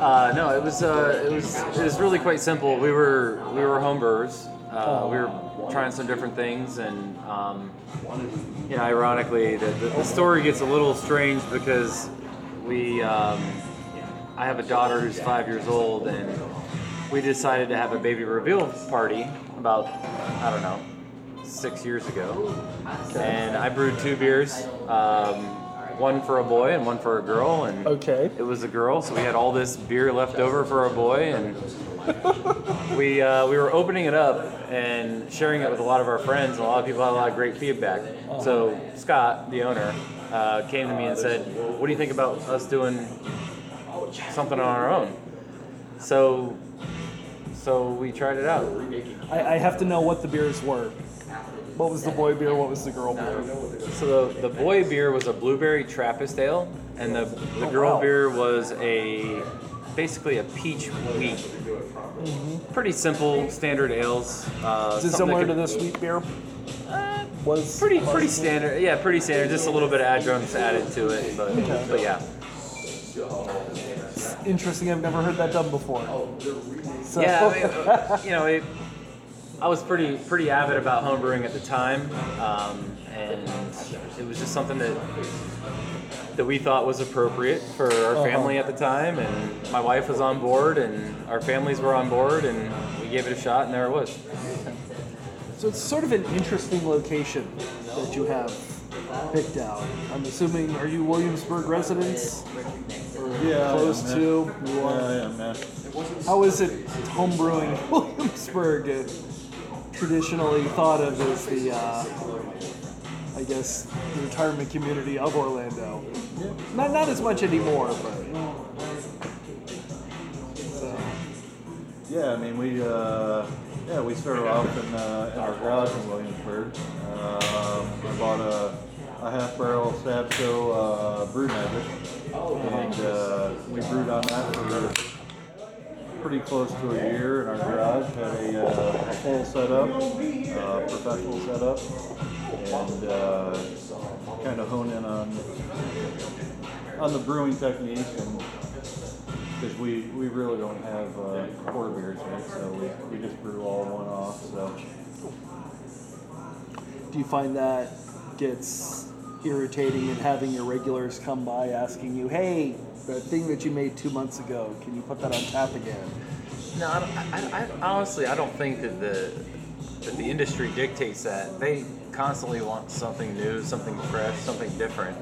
Uh, no, it was uh, it was it was really quite simple. We were we were home brewers. Uh, we were trying some different things, and um, you know, ironically, the, the, the story gets a little strange because we um, I have a daughter who's five years old, and we decided to have a baby reveal party about I don't know six years ago, and I brewed two beers. Um, one for a boy and one for a girl, and Okay. it was a girl, so we had all this beer left over for a boy, and we uh, we were opening it up and sharing it with a lot of our friends, and a lot of people had a lot of great feedback. So Scott, the owner, uh, came to me and said, "What do you think about us doing something on our own?" So so we tried it out. I, I have to know what the beers were. What was the boy beer? What was the girl beer? So the, the boy beer was a blueberry Trappist ale, and the, the girl wow. beer was a basically a peach wheat. Pretty simple standard ales. Uh, Is it similar that to could- this wheat beer? Was Pretty pretty standard. Yeah, pretty standard. Just a little bit of adjuncts added to it, but but yeah. Interesting. I've never heard that done before. So, Yeah, I mean, you know, it, I was pretty pretty avid about homebrewing at the time, um, and it was just something that that we thought was appropriate for our family at the time, and my wife was on board, and our families were on board, and we gave it a shot, and there it was. so it's sort of an interesting location that you have picked out. I'm assuming, are you Williamsburg residents? Or Yeah, close yeah, to? You Yeah, are. yeah, man. How is it homebrewing in Williamsburg? Traditionally thought of as the, uh, I guess, the retirement community of Orlando. Not not as much anymore, but. So, Yeah, I mean, we uh, yeah we started off in, uh, in our garage in Williamsburg. Um, we bought a, a half barrel Sabco uh, brew magic, and uh, we brewed on that for pretty close to a year in our garage. Had a, uh, full setup, uh, professional setup, and uh, kind of hone in on on the brewing technique and because we, we really don't have uh, pour beers here, so we, we just brew all one off. So do you find that gets irritating in having your regulars come by asking you, hey, that thing that you made two months ago, can you put that on tap again? No, I, I, I, honestly, I don't think that the that the industry dictates that. They constantly want something new, something fresh, something different.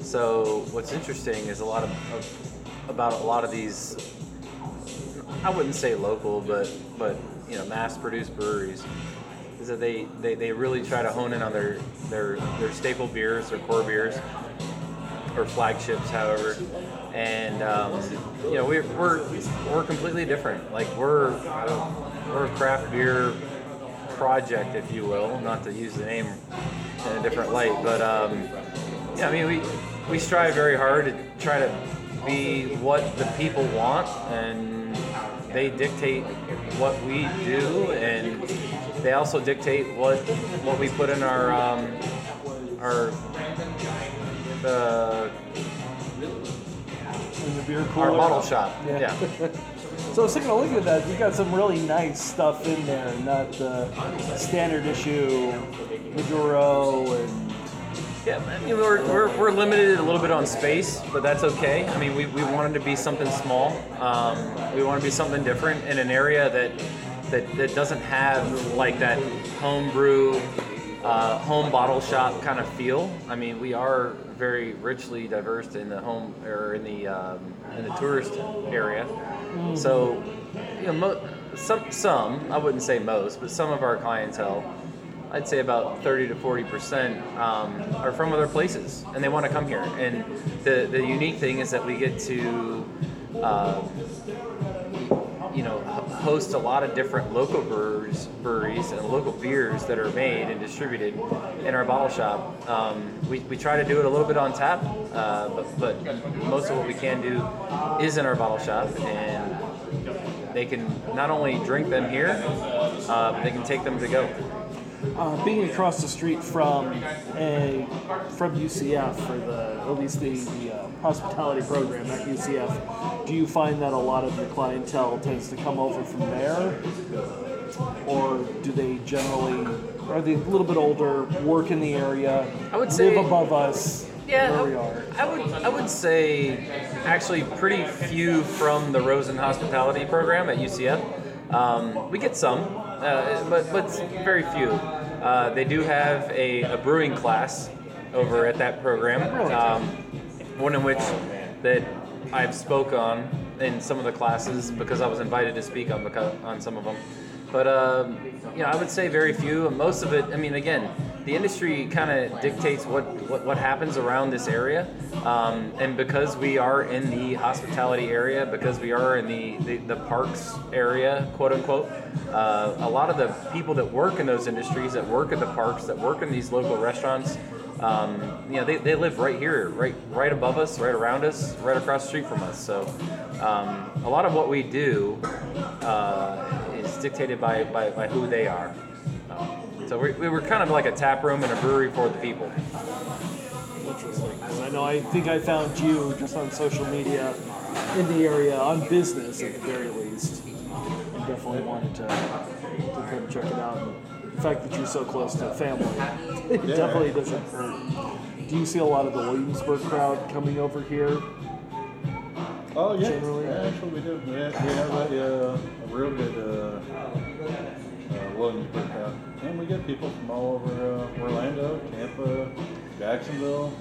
So what's interesting is a lot of, of about a lot of these. I wouldn't say local, but but you know, mass-produced breweries is that they, they, they really try to hone in on their their their staple beers, their core beers, or flagships, however. And um, you know, we're, we're we're completely different. Like we're we're a craft beer project, if you will, not to use the name in a different light, but um, yeah, I mean, we we strive very hard to try to be what the people want, and they dictate what we do, and they also dictate what what we put in our um, our uh, In the beer our cooler? bottle shop. Yeah. yeah. So taking a look at that. You got some really nice stuff in there, not the standard issue Maduro and Yeah, I mean, we're, we're, we're limited a little bit on space, but that's okay. I mean, we, we wanted to be something small. Um, we want to be something different in an area that, that, that doesn't have like that homebrew, uh, home bottle shop kind of feel. I mean, we are very richly diverse in the home or in the um, in the tourist area. So, you know, mo- some some I wouldn't say most, but some of our clientele I'd say about 30 to 40 percent um, are from other places, and they want to come here. And the the unique thing is that we get to, uh, you know, host a lot of different local brewers, breweries, and local beers that are made and distributed in our bottle shop. Um, we, we try to do it a little bit on tap, uh, but, but most of what we can do is in our bottle shop, and they can not only drink them here, uh, but they can take them to go. Uh, being across the street from a from UCF for the at least the, the uh, hospitality program at UCF, do you find that a lot of your clientele tends to come over from there, or do they generally are they a little bit older, work in the area, I would say- live above us, Yeah, where we are? I would I would say actually pretty few from the Rosen Hospitality Program at UCF. Um, we get some, uh, but but very few. Uh, they do have a, a brewing class over at that program, um, one in which that I've spoke on in some of the classes because I was invited to speak on the, on some of them. But um, you know, I would say very few. And most of it, I mean, again, the industry kind of dictates what, what, what happens around this area. Um, and because we are in the hospitality area, because we are in the, the, the parks area, quote unquote, uh, a lot of the people that work in those industries, that work at the parks, that work in these local restaurants, um, you know, they, they live right here, right right above us, right around us, right across the street from us. So um, a lot of what we do uh, is dictated by, by, by who they are. Um, so we, we were kind of like a tap room and a brewery for the people. Interesting. I know. I think I found you just on social media in the area on business at the very least. I definitely wanted to to come check it out. And the fact that you're so close to family, it Yeah. definitely doesn't hurt. Do you see a lot of the Williamsburg crowd coming over here? Oh yeah, Generally. yeah, actually we do. We have, we have a, uh, a real good uh, uh, Williamsburg crowd, and we get people from all over uh, Orlando, Tampa, Jacksonville.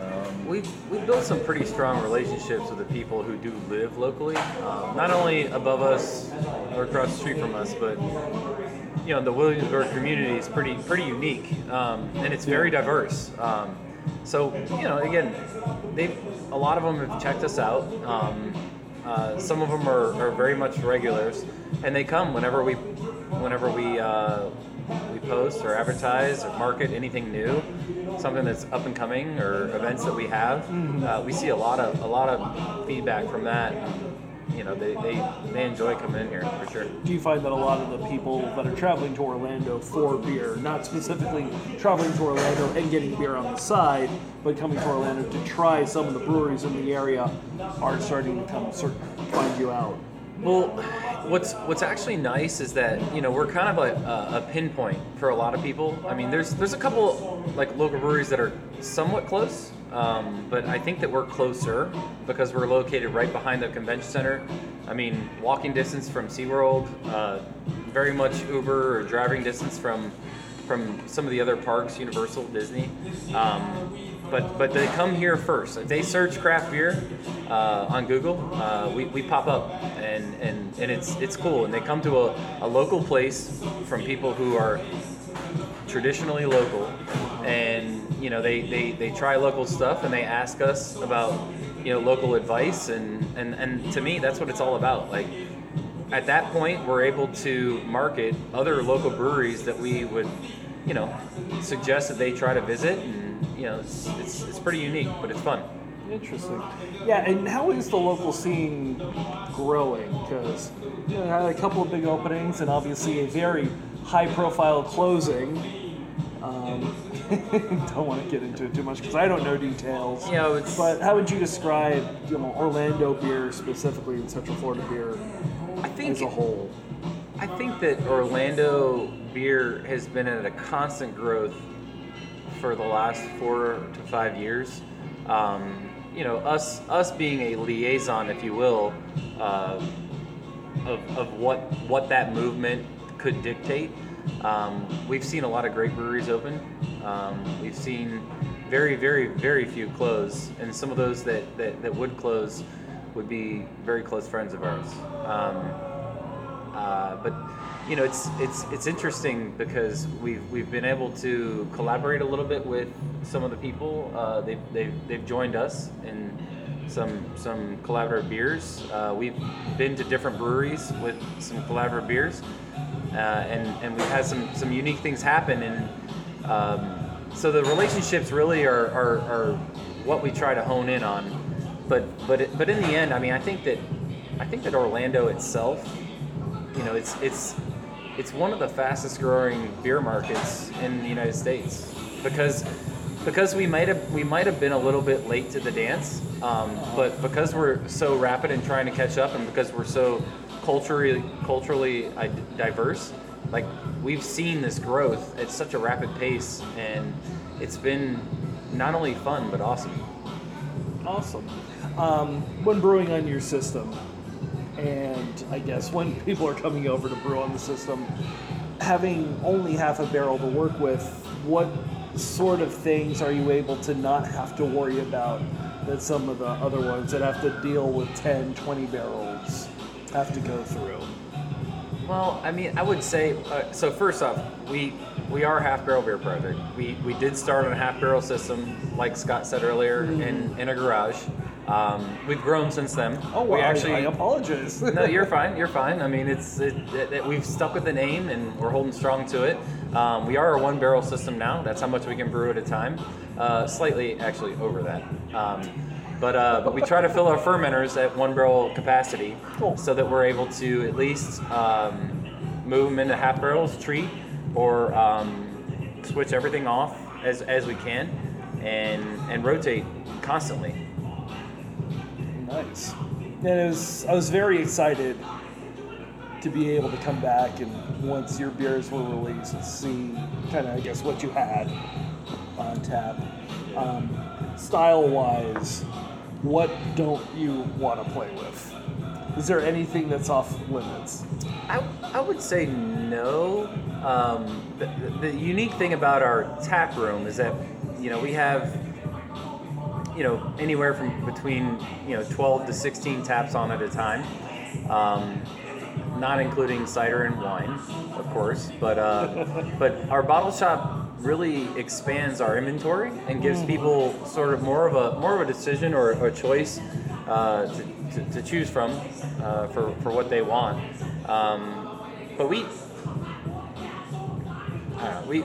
Um, We've, we've built some pretty strong relationships with the people who do live locally, um, not only above us or across the street from us, but you know the Williamsburg community is pretty pretty unique, um, and it's very diverse. Um, so you know, again, they a lot of them have checked us out. Um, uh, some of them are, are very much regulars, and they come whenever we whenever we uh, we post or advertise or market anything new, something that's up and coming or events that we have. Uh, we see a lot of a lot of feedback from that. You know, they, they, they enjoy coming in here for sure. Do you find that a lot of the people that are traveling to Orlando for beer, not specifically traveling to Orlando and getting beer on the side, but coming to Orlando to try some of the breweries in the area, are starting to come sort find you out? Well, what's what's actually nice is that you know we're kind of a, a pinpoint for a lot of people. I mean, there's there's a couple like local breweries that are somewhat close, um, but I think that we're closer because we're located right behind the convention center. I mean, walking distance from SeaWorld, uh, very much Uber or driving distance from from some of the other parks, Universal, Disney. Um, but but they come here first. If they search craft beer uh, on Google, uh, we, we pop up, and, and, and it's it's cool. And they come to a, a local place from people who are traditionally local, and you know they, they, they try local stuff and they ask us about you know local advice, and, and, and to me that's what it's all about. Like at that point, we're able to market other local breweries that we would, you know, suggest that they try to visit, and you know, it's, it's, it's pretty unique, but it's fun. Interesting. Yeah, and how is the local scene growing? Because you know, a couple of big openings and obviously a very high-profile closing. Um, don't want to get into it too much because I don't know details. You know, it's But how would you describe, you know, Orlando beer specifically in Central Florida beer I think as a whole? I think that Orlando beer has been at a constant growth for the last four to five years. Um, you know, us us being a liaison, if you will, uh, of, of what what that movement could dictate. Um, we've seen a lot of great breweries open. Um, we've seen very, very, very few close, and some of those that, that, that would close would be very close friends of ours. Um, uh, but you know, it's it's it's interesting because we've we've been able to collaborate a little bit with some of the people. Uh, they've, they've they've joined us in some some collaborative beers. Uh, we've been to different breweries with some collaborative beers, and and we've had some some unique things happen. And um, so the relationships really are, are, are what we try to hone in on. But but it, but in the end, I mean, I think that I think that Orlando itself, you know, it's it's it's one of the fastest growing beer markets in the United States because because we might have we might have been a little bit late to the dance, um, but because we're so rapid in trying to catch up, and because we're so culturally culturally diverse, like we've seen this growth at such a rapid pace, and it's been not only fun but awesome. Awesome. Um, when brewing on your system, and I guess when people are coming over to brew on the system, having only half a barrel to work with, what sort of things are you able to not have to worry about that some of the other ones that have to deal with 10, 20 barrels have to go through? Well, I mean, I would say uh, so. First off, we we are a half barrel beer project. We we did start on a half barrel system, like Scott said earlier, in in a garage. Um, we've grown since then. Oh, wow. we actually. I apologize. no, you're fine. You're fine. I mean, it's it, it, it- we've stuck with the name and we're holding strong to it. Um, we are a one barrel system now. That's how much we can brew at a time. Uh, slightly, actually, over that. Um, but uh, but we try to fill our fermenters at one barrel capacity, Cool. so that we're able to at least um, move them into half barrels, treat, or um, switch everything off as, as we can, and and rotate constantly. Nice. And it was, I was very excited to be able to come back and once your beers were released and see kind of, I guess, what you had on tap. Um, style wise, what don't you want to play with? Is there anything that's off limits? I, I would say no. Um, the, the unique thing about our tap room is that you know we have you know anywhere from between you know 12 to 16 taps on at a time, um, not including cider and wine, of course. But uh, but our bottle shop really expands our inventory and gives people sort of more of a more of a decision or a choice uh, to, to, to choose from uh, for, for what they want. Um, but we, know, we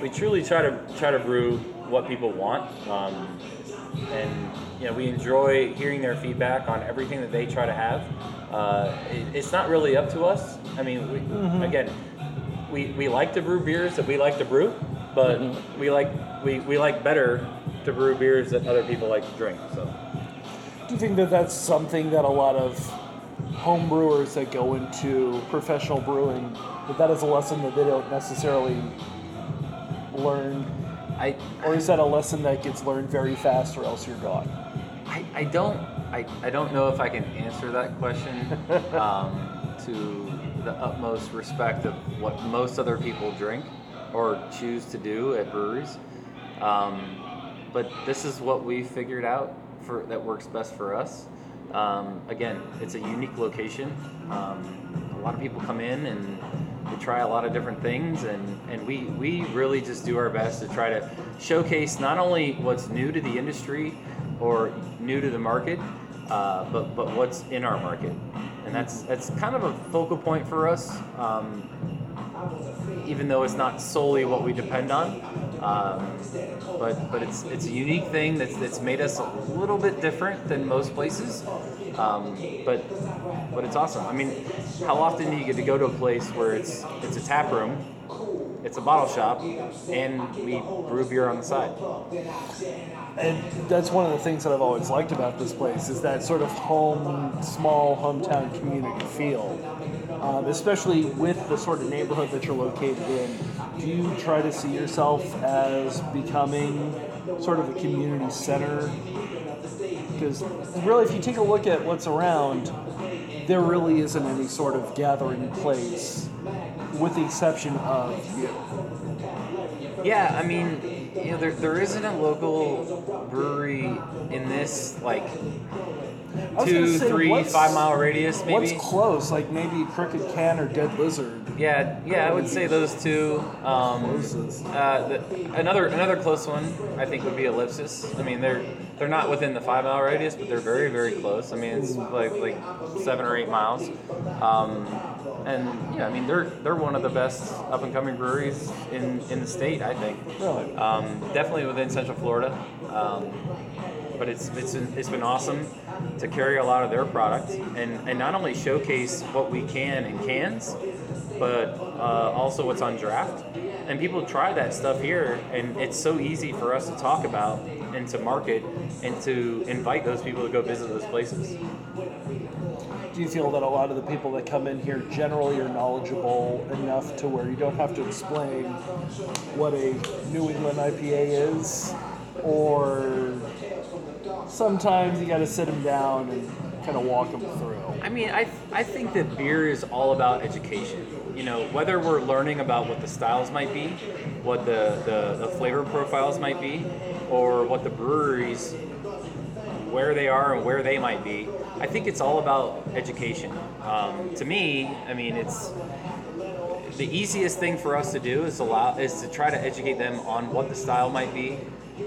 we truly try to try to brew what people want, um, and you know we enjoy hearing their feedback on everything that they try to have. Uh, it, it's not really up to us. I mean, we, again, we, we like to brew beers that we like to brew, but we like we, we like better to brew beers that other people like to drink. So. Do you think that that's something that a lot of home brewers that go into professional brewing that that is a lesson that they don't necessarily learn, I, or is that a lesson that gets learned very fast, or else you're gone? I, I don't I, I don't know if I can answer that question um, to the utmost respect of what most other people drink or choose to do at breweries. Um, but this is what we figured out for that works best for us. Um, again, it's a unique location. Um, a lot of people come in and they try a lot of different things, and, and we, we really just do our best to try to showcase not only what's new to the industry or new to the market, uh, but, but what's in our market. And that's, that's kind of a focal point for us, um, even though it's not solely what we depend on. Um, but but it's it's a unique thing that's, that's made us a little bit different than most places. Um, but but it's awesome. I mean, how often do you get to go to a place where it's it's a tap room, it's a bottle shop, and we brew beer on the side? And that's one of the things that I've always liked about this place is that sort of home, small hometown community feel. Um, especially with the sort of neighborhood that you're located in, do you try to see yourself as becoming sort of a community center? Because really, if you take a look at what's around, there really isn't any sort of gathering place, with the exception of you. Yeah, I mean, you know, there, there isn't a local brewery in this like two, say, three, five mile radius, maybe. What's close? Like maybe Crooked Can or Dead Lizard. Yeah, yeah, I would say those two. Um, uh, the, another another close one, I think, would be Ellipsis. I mean, they're they're not within the five mile radius, but they're very very close. I mean, it's like like seven or eight miles. Um, and yeah, I mean, they're they're one of the best up and coming breweries in in the state, I think. Really? Um, definitely within Central Florida. Um, but it's it's been, it's been awesome to carry a lot of their product and, and not only showcase what we can in cans, but uh, also what's on draft. And people try that stuff here, and it's so easy for us to talk about and to market and to invite those people to go visit those places. Do you feel that a lot of the people that come in here generally are knowledgeable enough to where you don't have to explain what a New England IPA is? Or sometimes you got to sit them down and kind of walk them through? I mean, I, I think that beer is all about education. You know, whether we're learning about what the styles might be, what the, the, the flavor profiles might be, or what the breweries, where they are and where they might be, I think it's all about education. Um, to me, I mean, it's the easiest thing for us to do is allow is to try to educate them on what the style might be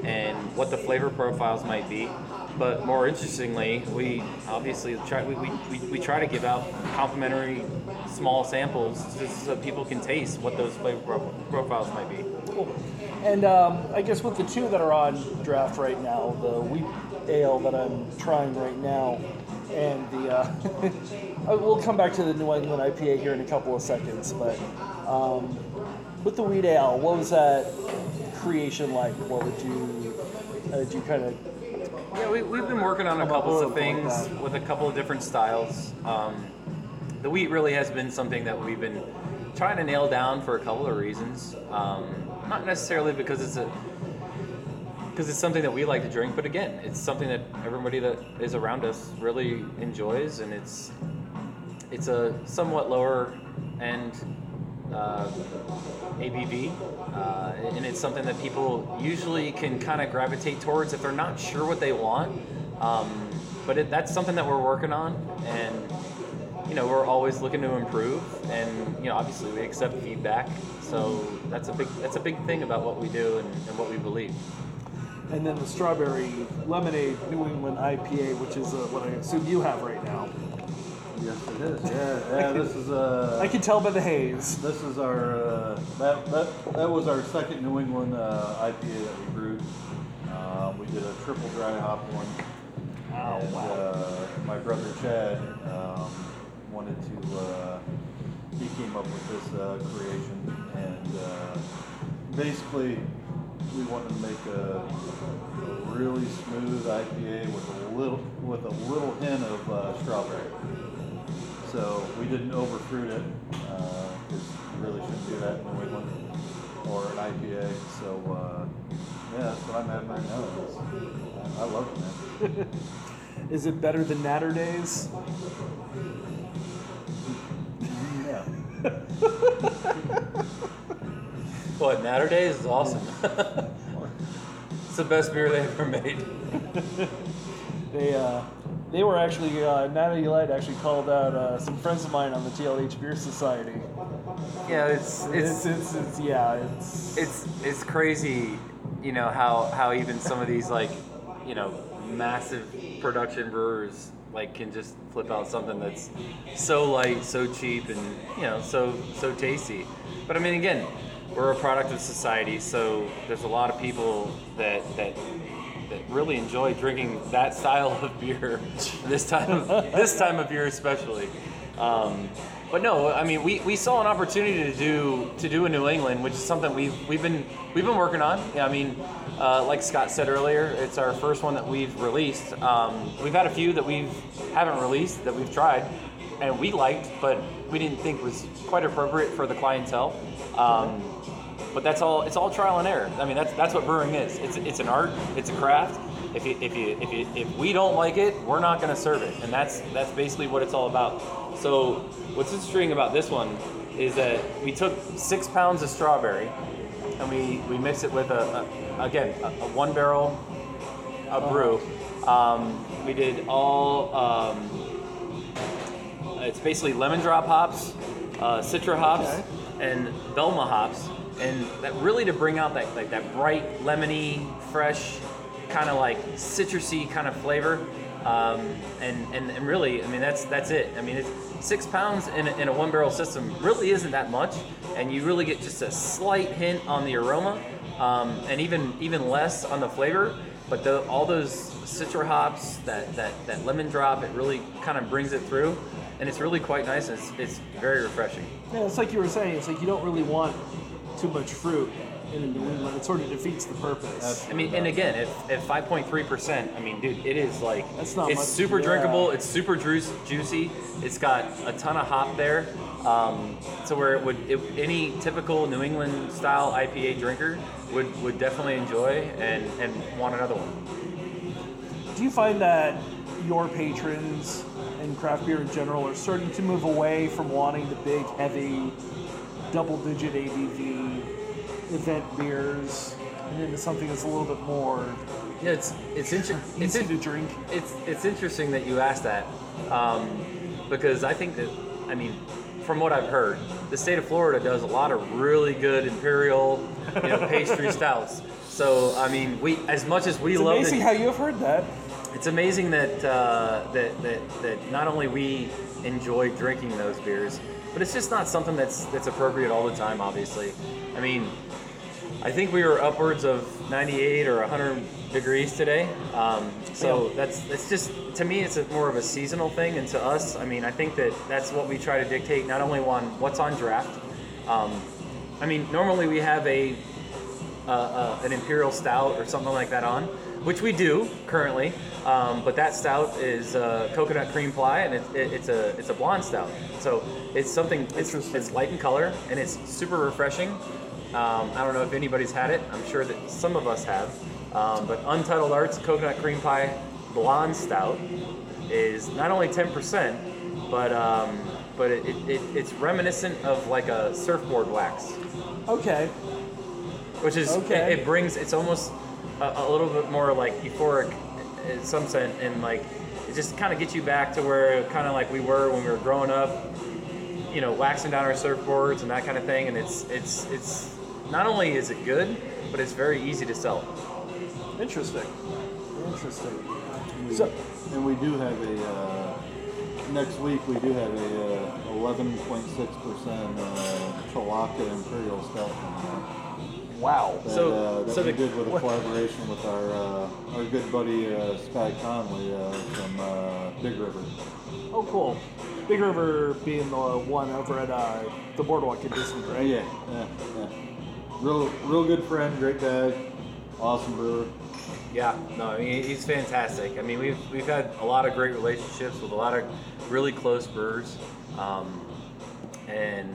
and what the flavor profiles might be. But more interestingly, we obviously try we, we, we, try to give out complimentary small samples just so people can taste what those flavor pro- profiles might be. Cool. And um, I guess with the two that are on draft right now, the wheat ale that I'm trying right now, and the uh, we'll come back to the New England IPA here in a couple of seconds. But um, with the wheat ale, what was that creation like? What would you uh, did you kind of Yeah, we, we've been working on a couple of something like things with a couple of different styles. Um, the wheat really has been something that we've been trying to nail down for a couple of reasons. Um, not necessarily because it's a because it's something that we like to drink, but again, it's something that everybody that is around us really enjoys, and it's it's a somewhat lower end uh, ABV, uh, and it's something that people usually can kind of gravitate towards if they're not sure what they want. Um, but it, that's something that we're working on, and you know we're always looking to improve, and you know obviously we accept feedback. So that's a big that's a big thing about what we do and, and what we believe. and then the strawberry lemonade New England IPA, which is uh, what I assume you have right now. Yes, it is. Yeah, yeah. This is uh, I can tell by the haze. This is our uh, that, that that was our second New England uh, IPA that we brewed. Uh, we did a triple dry hop one. Oh, and, wow. Uh, my brother Chad um, wanted to. Uh, he came up with this uh, creation, and uh, basically, we wanted to make a, a really smooth IPA with a little with a little hint of uh, strawberry. So we didn't over fruit it because you really shouldn't do that in New England or an IPA. So uh, yeah, that's what I'm having right now. I, I love it, man. Is it better than Natty Daze? Yeah. What Natty Daze is awesome. it's the best beer they ever made. They uh, they were actually uh, Natty Light actually called out uh, some friends of mine on the TLH Beer Society. Yeah, it's It's it's it's, it's yeah it's it's it's crazy, you know how how even some of these like, you know, massive production brewers like can just flip out something that's so light, so cheap, and you know so so tasty. But I mean, again, we're a product of society, so there's a lot of people that that really enjoy drinking that style of beer this time of, this time of year especially. Um, but no, I mean we, we saw an opportunity to do to do a New England, which is something we've we've been we've been working on. Yeah, I mean, uh, like Scott said earlier, it's our first one that we've released. Um, we've had a few that we haven't released that we've tried, and we liked, but we didn't think was quite appropriate for the clientele. Um, but that's all. It's all trial and error. I mean, that's that's what brewing is. It's it's an art. It's a craft. If you if you if you if we don't like it, we're not going to serve it, and that's that's basically what it's all about. So what's interesting about this one is that we took six pounds of strawberry, and we we mix it with a, a again a, a one barrel a brew. Um, we did all. Um, it's basically lemon drop hops, uh, citra hops, Okay. and Belma hops, and that really to bring out that like that bright lemony, fresh, kind of like citrusy kind of flavor. Um, and, and and really, I mean that's that's it. I mean it's six pounds in a, in a one barrel system really isn't that much, and you really get just a slight hint on the aroma, um, and even even less on the flavor. But the, all those citra hops, that, that, that lemon drop, it really kind of brings it through, and it's really quite nice. It's, it's very refreshing. Yeah, it's like you were saying. It's like you don't really want too much fruit in a New England. It sort of defeats the purpose. I mean, and again, at, at 5.3%, I mean, dude, it is like That's not it's much, super yeah. drinkable. It's super juice, juicy. It's got a ton of hop there. Um, so where it would it, any typical New England style IPA drinker would, would definitely enjoy and, and want another one. Do you find that your patrons and craft beer in general are starting to move away from wanting the big, heavy, double-digit ABV event beers and into something that's a little bit more Yeah, it's it's inter- it's easy in- to drink? It's it's interesting that you asked that um, because I think that I mean, from what I've heard, the state of Florida does a lot of really good imperial, you know, pastry stouts. So I mean, we as much as we It's love amazing it, how you have heard that. it's amazing that, uh, that that that not only we enjoy drinking those beers, but it's just not something that's that's appropriate all the time. Obviously, I mean, I think we were upwards of 98 or 100 degrees today. Um, so that's that's just to me, it's a, more of a seasonal thing, and to us, I mean, I think that that's what we try to dictate. Not only on what's on draft. Um, I mean, normally we have a uh, uh, an imperial stout or something like that on, which we do currently. Um, but that stout is uh, coconut cream pie, and it, it, it's a it's a blonde stout. So it's something. It's, it's light in color and it's super refreshing. Um, I don't know if anybody's had it. I'm sure that some of us have. Um, but Untitled Arts Coconut Cream Pie Blonde Stout is not only 10%, but um, but it, it, it, it's reminiscent of like a surfboard wax Okay. which is Okay. it brings it's almost a, a little bit more like euphoric in some sense and like it just kind of gets you back to where kind of like we were when we were growing up you know waxing down our surfboards and that kind of thing and it's it's it's not only is it good but it's very easy to sell Interesting. Interesting. We, So- and we do have a uh, next week. We do have a uh, 11.6 percent uh, Chalaka Imperial Stout coming out. Wow. That, So- uh, that so we the- did with a collaboration with our uh, our good buddy uh, Sky Conley uh, from uh, Big River. Oh, cool. Big River being the one over at uh, the Boardwalk in Disney, right? Yeah, yeah, yeah. Real, real good friend, great guy, awesome brewer. Yeah, no, I mean he's fantastic. I mean we've we've had a lot of great relationships with a lot of really close brewers, um, and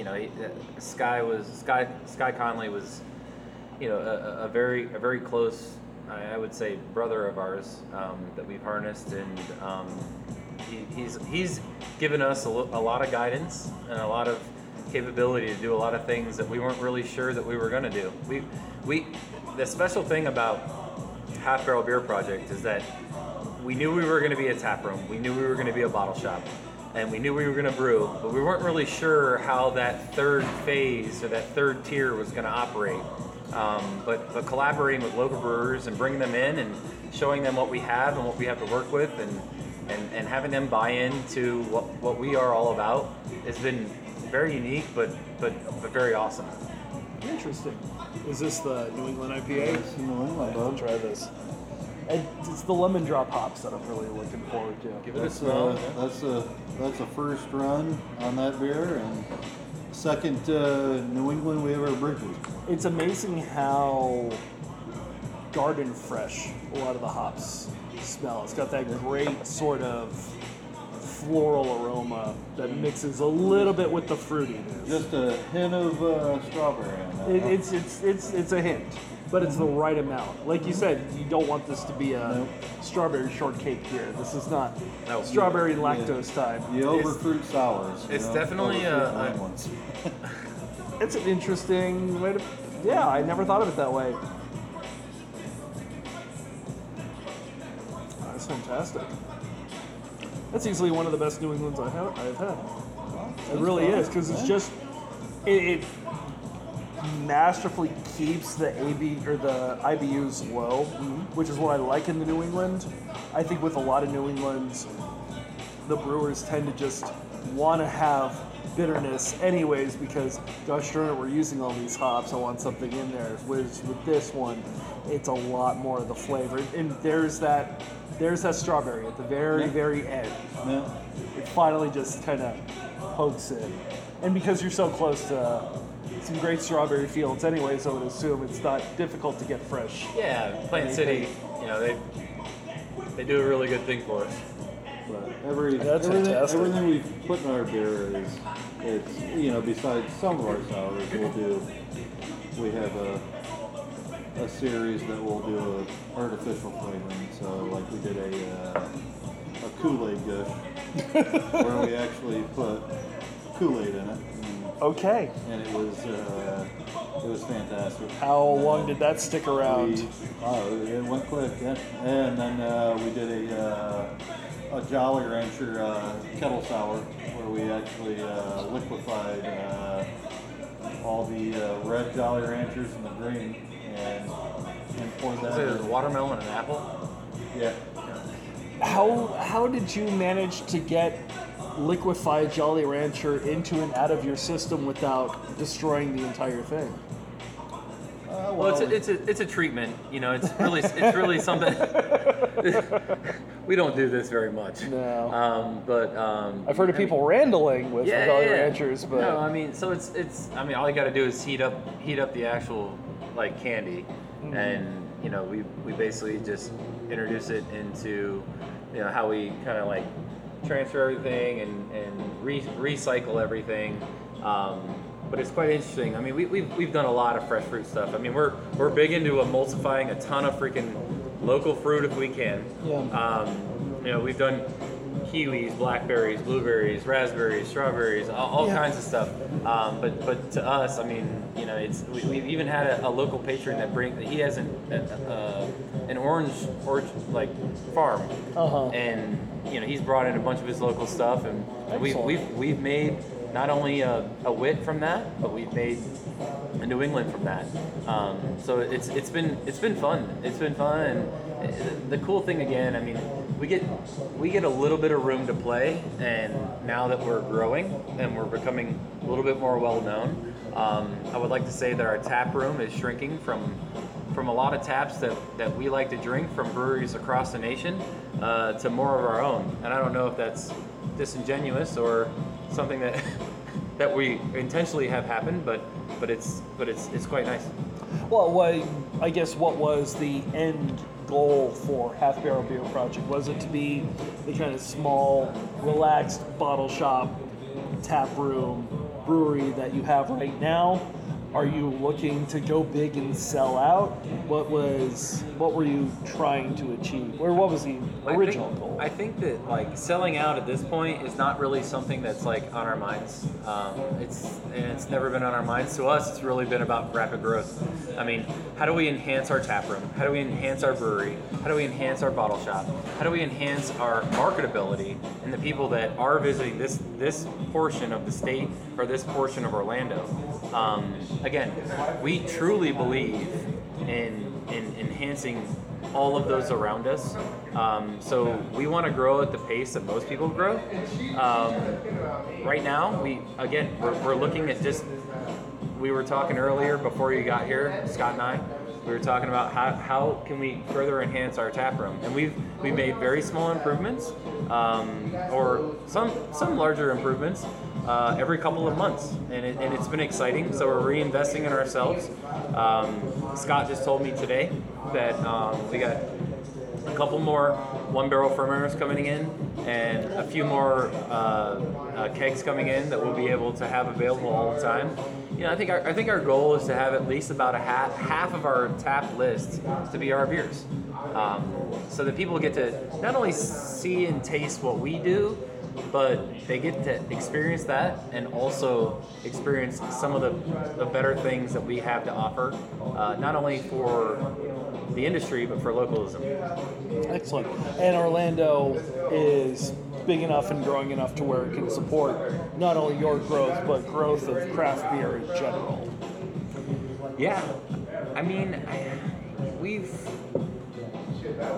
you know uh, Sky was Sky Sky Conley was you know a, a- a very a very close I I would say brother of ours um, that we've harnessed and um, he, he's he's given us a, lo- a lot of guidance and a lot of capability to do a lot of things that we weren't really sure that we were going to do. We we the special thing about Half Barrel Beer Project is that we knew we were going to be a tap room. We knew we were going to be a bottle shop. And we knew we were going to brew, but we weren't really sure how that third phase or that third tier was going to operate. Um, but, but collaborating with local brewers and bringing them in and showing them what we have and what we have to work with and, and, and having them buy into what, what we are all about has been very unique, but, but, but very awesome. Interesting. Is this the New England IPA? It's in New England, I'll try this. And it's the lemon drop hops that I'm really looking forward to. Give it a That's smell. a, that's a that's a first run on that beer, and second uh, New England we ever brewed. It's amazing how garden fresh a lot of the hops smell. It's got that great sort of floral aroma that mixes a little bit with the fruitiness. Just a hint of uh, strawberry on. It, it's it's it's it's a hint, but it's the right amount. Like you said, you don't want this to be a Nope. strawberry shortcake beer. This is not No. strawberry lactose time. the overfruit sours. it's know, definitely, overfruit uh, a- ones. It's an interesting way to. Yeah, I never thought of it that way. That's fantastic. That's easily one of the best New Englands I have, I've had. It really is because it's just it, it masterfully keeps the AB or the IBUs low, mm-hmm. which is what I like in the New England. I think with a lot of New Englands, the brewers tend to just want to have bitterness anyways because gosh darn it we're using all these hops. I want something in there. Whereas with this one it's a lot more of the flavor. And there's that there's that strawberry at the very very end. Yeah. it finally just kind of pokes in and because you're so close to some great strawberry fields anyways i would assume it's not difficult to get fresh Yeah, Plant City, you know, they they do a really good thing for us. But every That's everything, fantastic. everything we've put in our beer is it's you know besides some of our sours we'll do we have a a series that we'll do a artificial flavoring. So like we did a uh, a Kool Aid gush where we actually put Kool Aid in it. And, okay and it was uh, it was fantastic. how long did that stick around We, oh, it went quick. Yeah. And then uh, we did a, uh, a Jolly Rancher uh, kettle sour where we actually uh, liquefied uh, all the uh, red Jolly Ranchers and the green and, and poured that Is it in. watermelon and an apple? Yeah. How how did you manage to get liquefied Jolly Rancher into and out of your system without destroying the entire thing? Uh, Well, it's a, it's a it's a treatment. You know, it's really it's really something. we don't do this very much. No. Um, but um, I've heard of I mean- people randling with yeah, Jolly yeah, yeah. Ranchers, but no, I mean, so it's it's. I mean, all you got to do is heat up heat up the actual like candy, Mm-hmm. and you know, we we basically just introduce it into you know how we kind of like transfer everything and and re- recycle everything. Um, but it's quite interesting. I mean, we, we've, we've done a lot of fresh fruit stuff. I mean, we're we're big into emulsifying a ton of freaking local fruit if we can. Yeah. Um, you know, we've done kiwis, blackberries, blueberries, raspberries, strawberries, all, all Yeah. kinds of stuff. Um, but but to us, I mean, you know, it's we, we've even had a, a local patron that bring he has an uh, an orange orange like farm, Uh-huh. and you know he's brought in a bunch of his local stuff, and we've we've we've made not only a, a wit from that, but we've made a New England from that. Um, so it's it's been it's been fun. It's been fun, and the cool thing again, I mean, we get we get a little bit of room to play, and now that we're growing and we're becoming a little bit more well known, um, I would like to say that our tap room is shrinking from from a lot of taps that, that we like to drink from breweries across the nation uh, to more of our own. And I don't know if that's disingenuous or something that that we intentionally have happened, but but it's but it's it's quite nice. well, I guess what was the end goal for Half Barrel Beer Project? Was it to be the kind of small, relaxed bottle shop, tap room, brewery that you have right now? Are you looking to go big and sell out? What was what were you trying to achieve? Or what was the original I think, goal? I think that like selling out at this point is not really something that's like on our minds. Um, it's and it's never been on our minds. To us, it's really been about rapid growth. I mean, how do we enhance our tap room? How do we enhance our brewery? How do we enhance our bottle shop? How do we enhance our marketability and the people that are visiting this this portion of the state or this portion of Orlando? Um, again, we truly believe in in enhancing all of those around us. Um, so we want to grow at the pace that most people grow. Um, right now, we again we're, we're looking at just. We were talking earlier before you got here, Scott and I. We were talking about how, how can we further enhance our tap room, and we've we made very small improvements, um, or some some larger improvements uh, every couple of months, and, it, it's been exciting. So we're reinvesting in ourselves. Um, Scott just told me today that um, we got a couple more one barrel fermenters coming in and a few more uh, uh, kegs coming in that we'll be able to have available all the time. You know, I think our, I think our goal is to have at least about a half half of our tap list to be our beers, um, so that people get to not only see and taste what we do, but they get to experience that and also experience some of the, the better things that we have to offer, uh, not only for the industry but for localism. Excellent. And Orlando is big enough and growing enough to where it can support not only your growth but growth of craft beer in general. Yeah, I mean, I, we've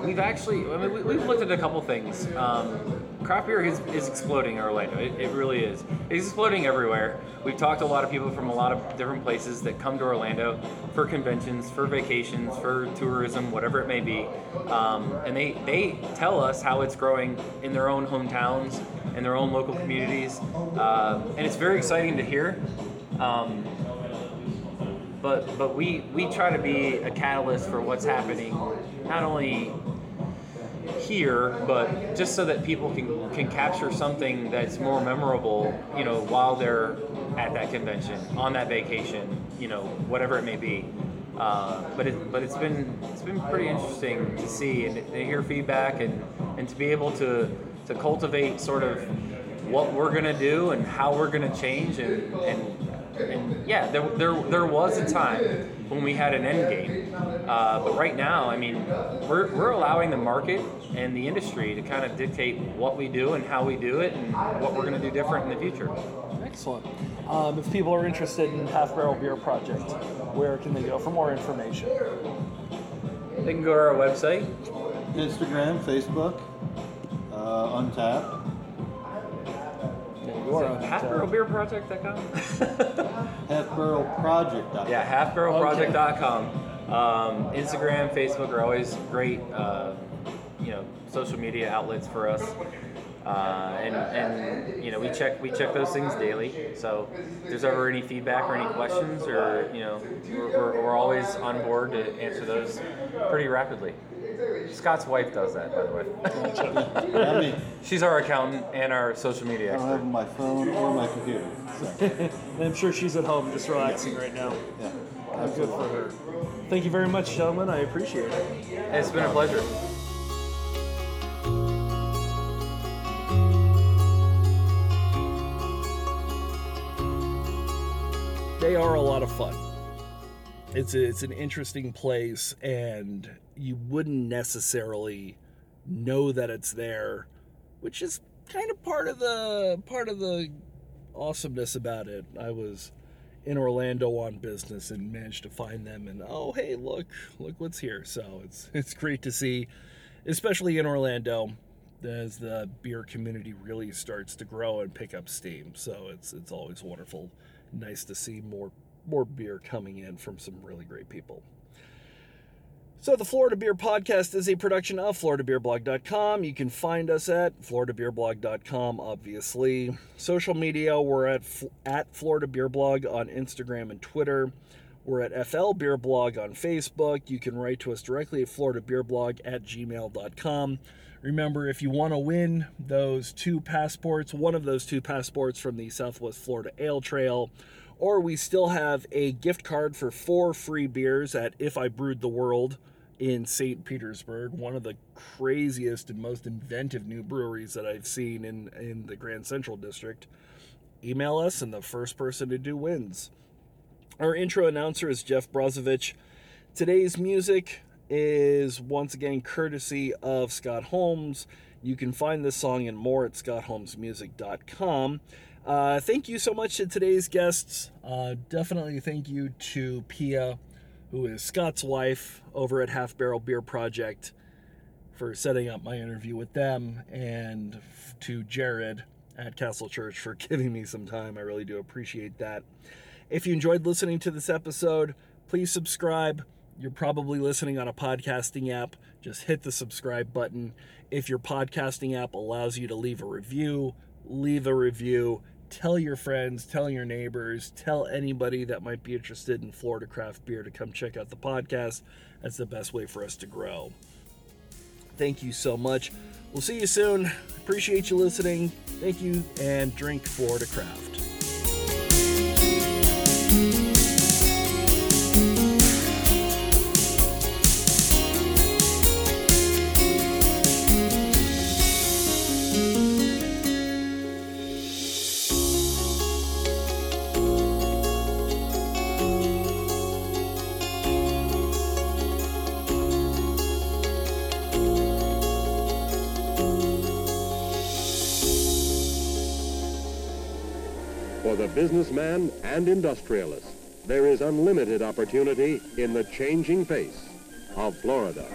we've actually I mean, we, we've looked at a couple things. Um, craft beer is, is exploding in Orlando. It, it really is. It's exploding everywhere. We've talked to a lot of people from a lot of different places that come to Orlando for conventions, for vacations, for tourism, whatever it may be, um, and they they tell us how it's growing in their own hometowns in their own local communities, uh, and it's very exciting to hear. Um, but but we we try to be a catalyst for what's happening, not only here, but just so that people can can capture something that's more memorable, you know, while they're at that convention, on that vacation, you know, whatever it may be. Uh, but it but it's been it's been pretty interesting to see and to hear feedback and and to be able to to cultivate sort of what we're gonna do and how we're gonna change and and yeah, there, there, there was a time when we had an end game. Uh, but right now, I mean, we're, we're allowing the market and the industry to kind of dictate what we do and how we do it and what we're going to do different in the future. Excellent. Um, if people are interested in Half Barrel Beer Project, where can they go for more information? They can go to our website. Instagram, Facebook, uh, Untappd. Or on, halfbarrelbeerproject.com? halfbarrelproject.com. Yeah, halfbarrelproject.com. Um, Instagram, Facebook are always great, uh, you know, social media outlets for us. Uh, and, and you know we check we check those things daily. So if there's ever any feedback or any questions, or you know we're, we're, we're always on board to answer those pretty rapidly. Scott's wife does that, by the way. I mean, She's our accountant and our social media I don't expert. have my phone or my computer. So, And I'm sure she's at home just relaxing right now. yeah. That's good for her. Thank you very much, gentlemen. I appreciate it. It's been a pleasure. they are a lot of fun. It's a, it's an interesting place, and you wouldn't necessarily know that it's there, which is kind of part of the part of the awesomeness about it. I was in Orlando on business and managed to find them, and oh hey, look look what's here. So it's it's great to see, especially in Orlando. As the beer community really starts to grow and pick up steam, so it's it's always wonderful nice to see more more beer coming in from some really great people. So the Florida Beer Podcast is a production of floridabeerblog.com. You can find us at floridabeerblog.com obviously. Social media, we're at at Florida Beer Blog on Instagram and Twitter. We're at FL Beer Blog on Facebook. You can write to us directly at floridabeerblog at gmail.com. Remember, if you want to win those two passports, one of those two passports from the Southwest Florida Ale Trail, or we still have a gift card for four free beers at If I Brewed the World in St. Petersburg, one of the craziest and most inventive new breweries that I've seen in, in the Grand Central District. Email us, and the first person to do wins. Our intro announcer is Jeff Brozovich. Today's music is once again courtesy of Scott Holmes. You can find this song and more at scottholmesmusic.com. Uh, thank you so much to today's guests. Uh, definitely thank you to Pia, who is Scott's wife over at Half Barrel Beer Project, for setting up my interview with them, and to Jared at Castle Church for giving me some time. I really do appreciate that. If you enjoyed listening to this episode, please subscribe. You're probably listening on a podcasting app. Just hit the subscribe button. If your podcasting app allows you to leave a review, leave a review. Tell your friends, tell your neighbors, tell anybody that might be interested in Florida craft beer to come check out the podcast. That's the best way for us to grow. thank you so much. We'll see you soon. Appreciate you listening. Thank you, and drink Florida Craft. Businessman and industrialist, there is unlimited opportunity in the changing face of Florida.